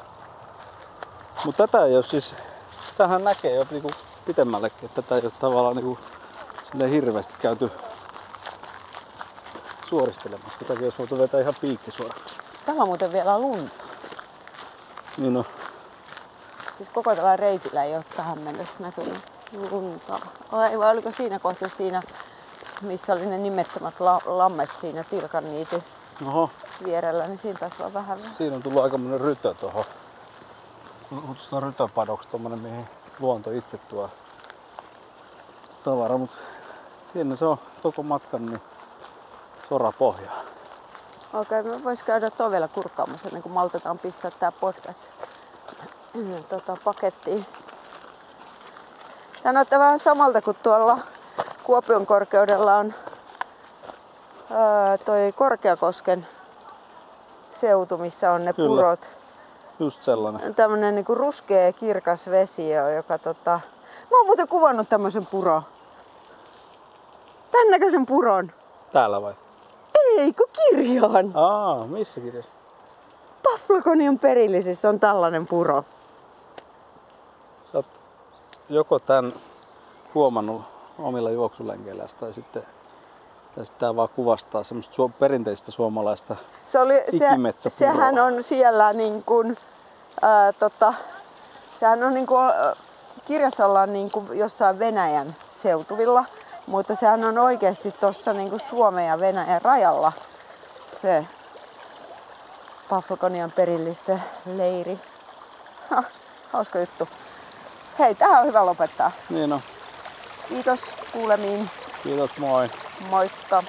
Mutta tätä ei ole siis, tähän näkee jo niinku pitemmällekin, että tätä ei ole tavallaan niinku silleen hirveästi käyty suoristelemassa. Tätäkin olisi voitu vetää ihan piikkisuoraksi. Täällä on muuten vielä lunta. Niin no, Siis koko tällä reitillä ei ole tähän mennessä näkynyt lunta. Ai, vai oliko siinä kohtaa siinä, missä oli ne nimettömät la- lammet siinä Tilkan niity oho, vierellä, niin siinä taisi olla vähän. siinä on tullut aikamoinen rytö tuohon. Kutsutaan rytöpadoksi tommonen, mihin luonto itse tuo tavara, mutta siinä se on koko matkan niin sorapohjaa. Okei, okay, me vois käydä tuo vielä kurkkaamassa ennen kuin maltetaan pistää tää podcast tota, pakettiin. Tää näyttää vähän samalta kuin tuolla Kuopion korkeudella on toi Korkeakosken seutu, missä on ne Kyllä. purot. Just sellainen. Tämmönen niinku ruskea kirkas vesi, joka tota... Mä oon muuten kuvannut tämmöisen puron. Tän näköisen puron. Täällä vai? Ei, kun kirjaan. Aa, missä kirjassa? Paflagonian perillisissä on tällainen puro. Sä oot joko tämän huomannut omilla juoksulenkeillä tai sitten tää vaan kuvastaa semmoista suo- perinteistä suomalaista. Se oli, se, sehän on siellä niin kuin, ää, tota, sehän on niin kuin, kirjassa ollaan niin kuin jossain Venäjän seutuvilla, mutta sehän on oikeasti tuossa niin kuin Suomen ja Venäjän rajalla se Paflagonian perillisten leiri. Ha, hauska juttu. Hei, tähän on hyvä lopettaa. Niin on. Kiitos kuulemiin. Kiitos, moi. Moikka.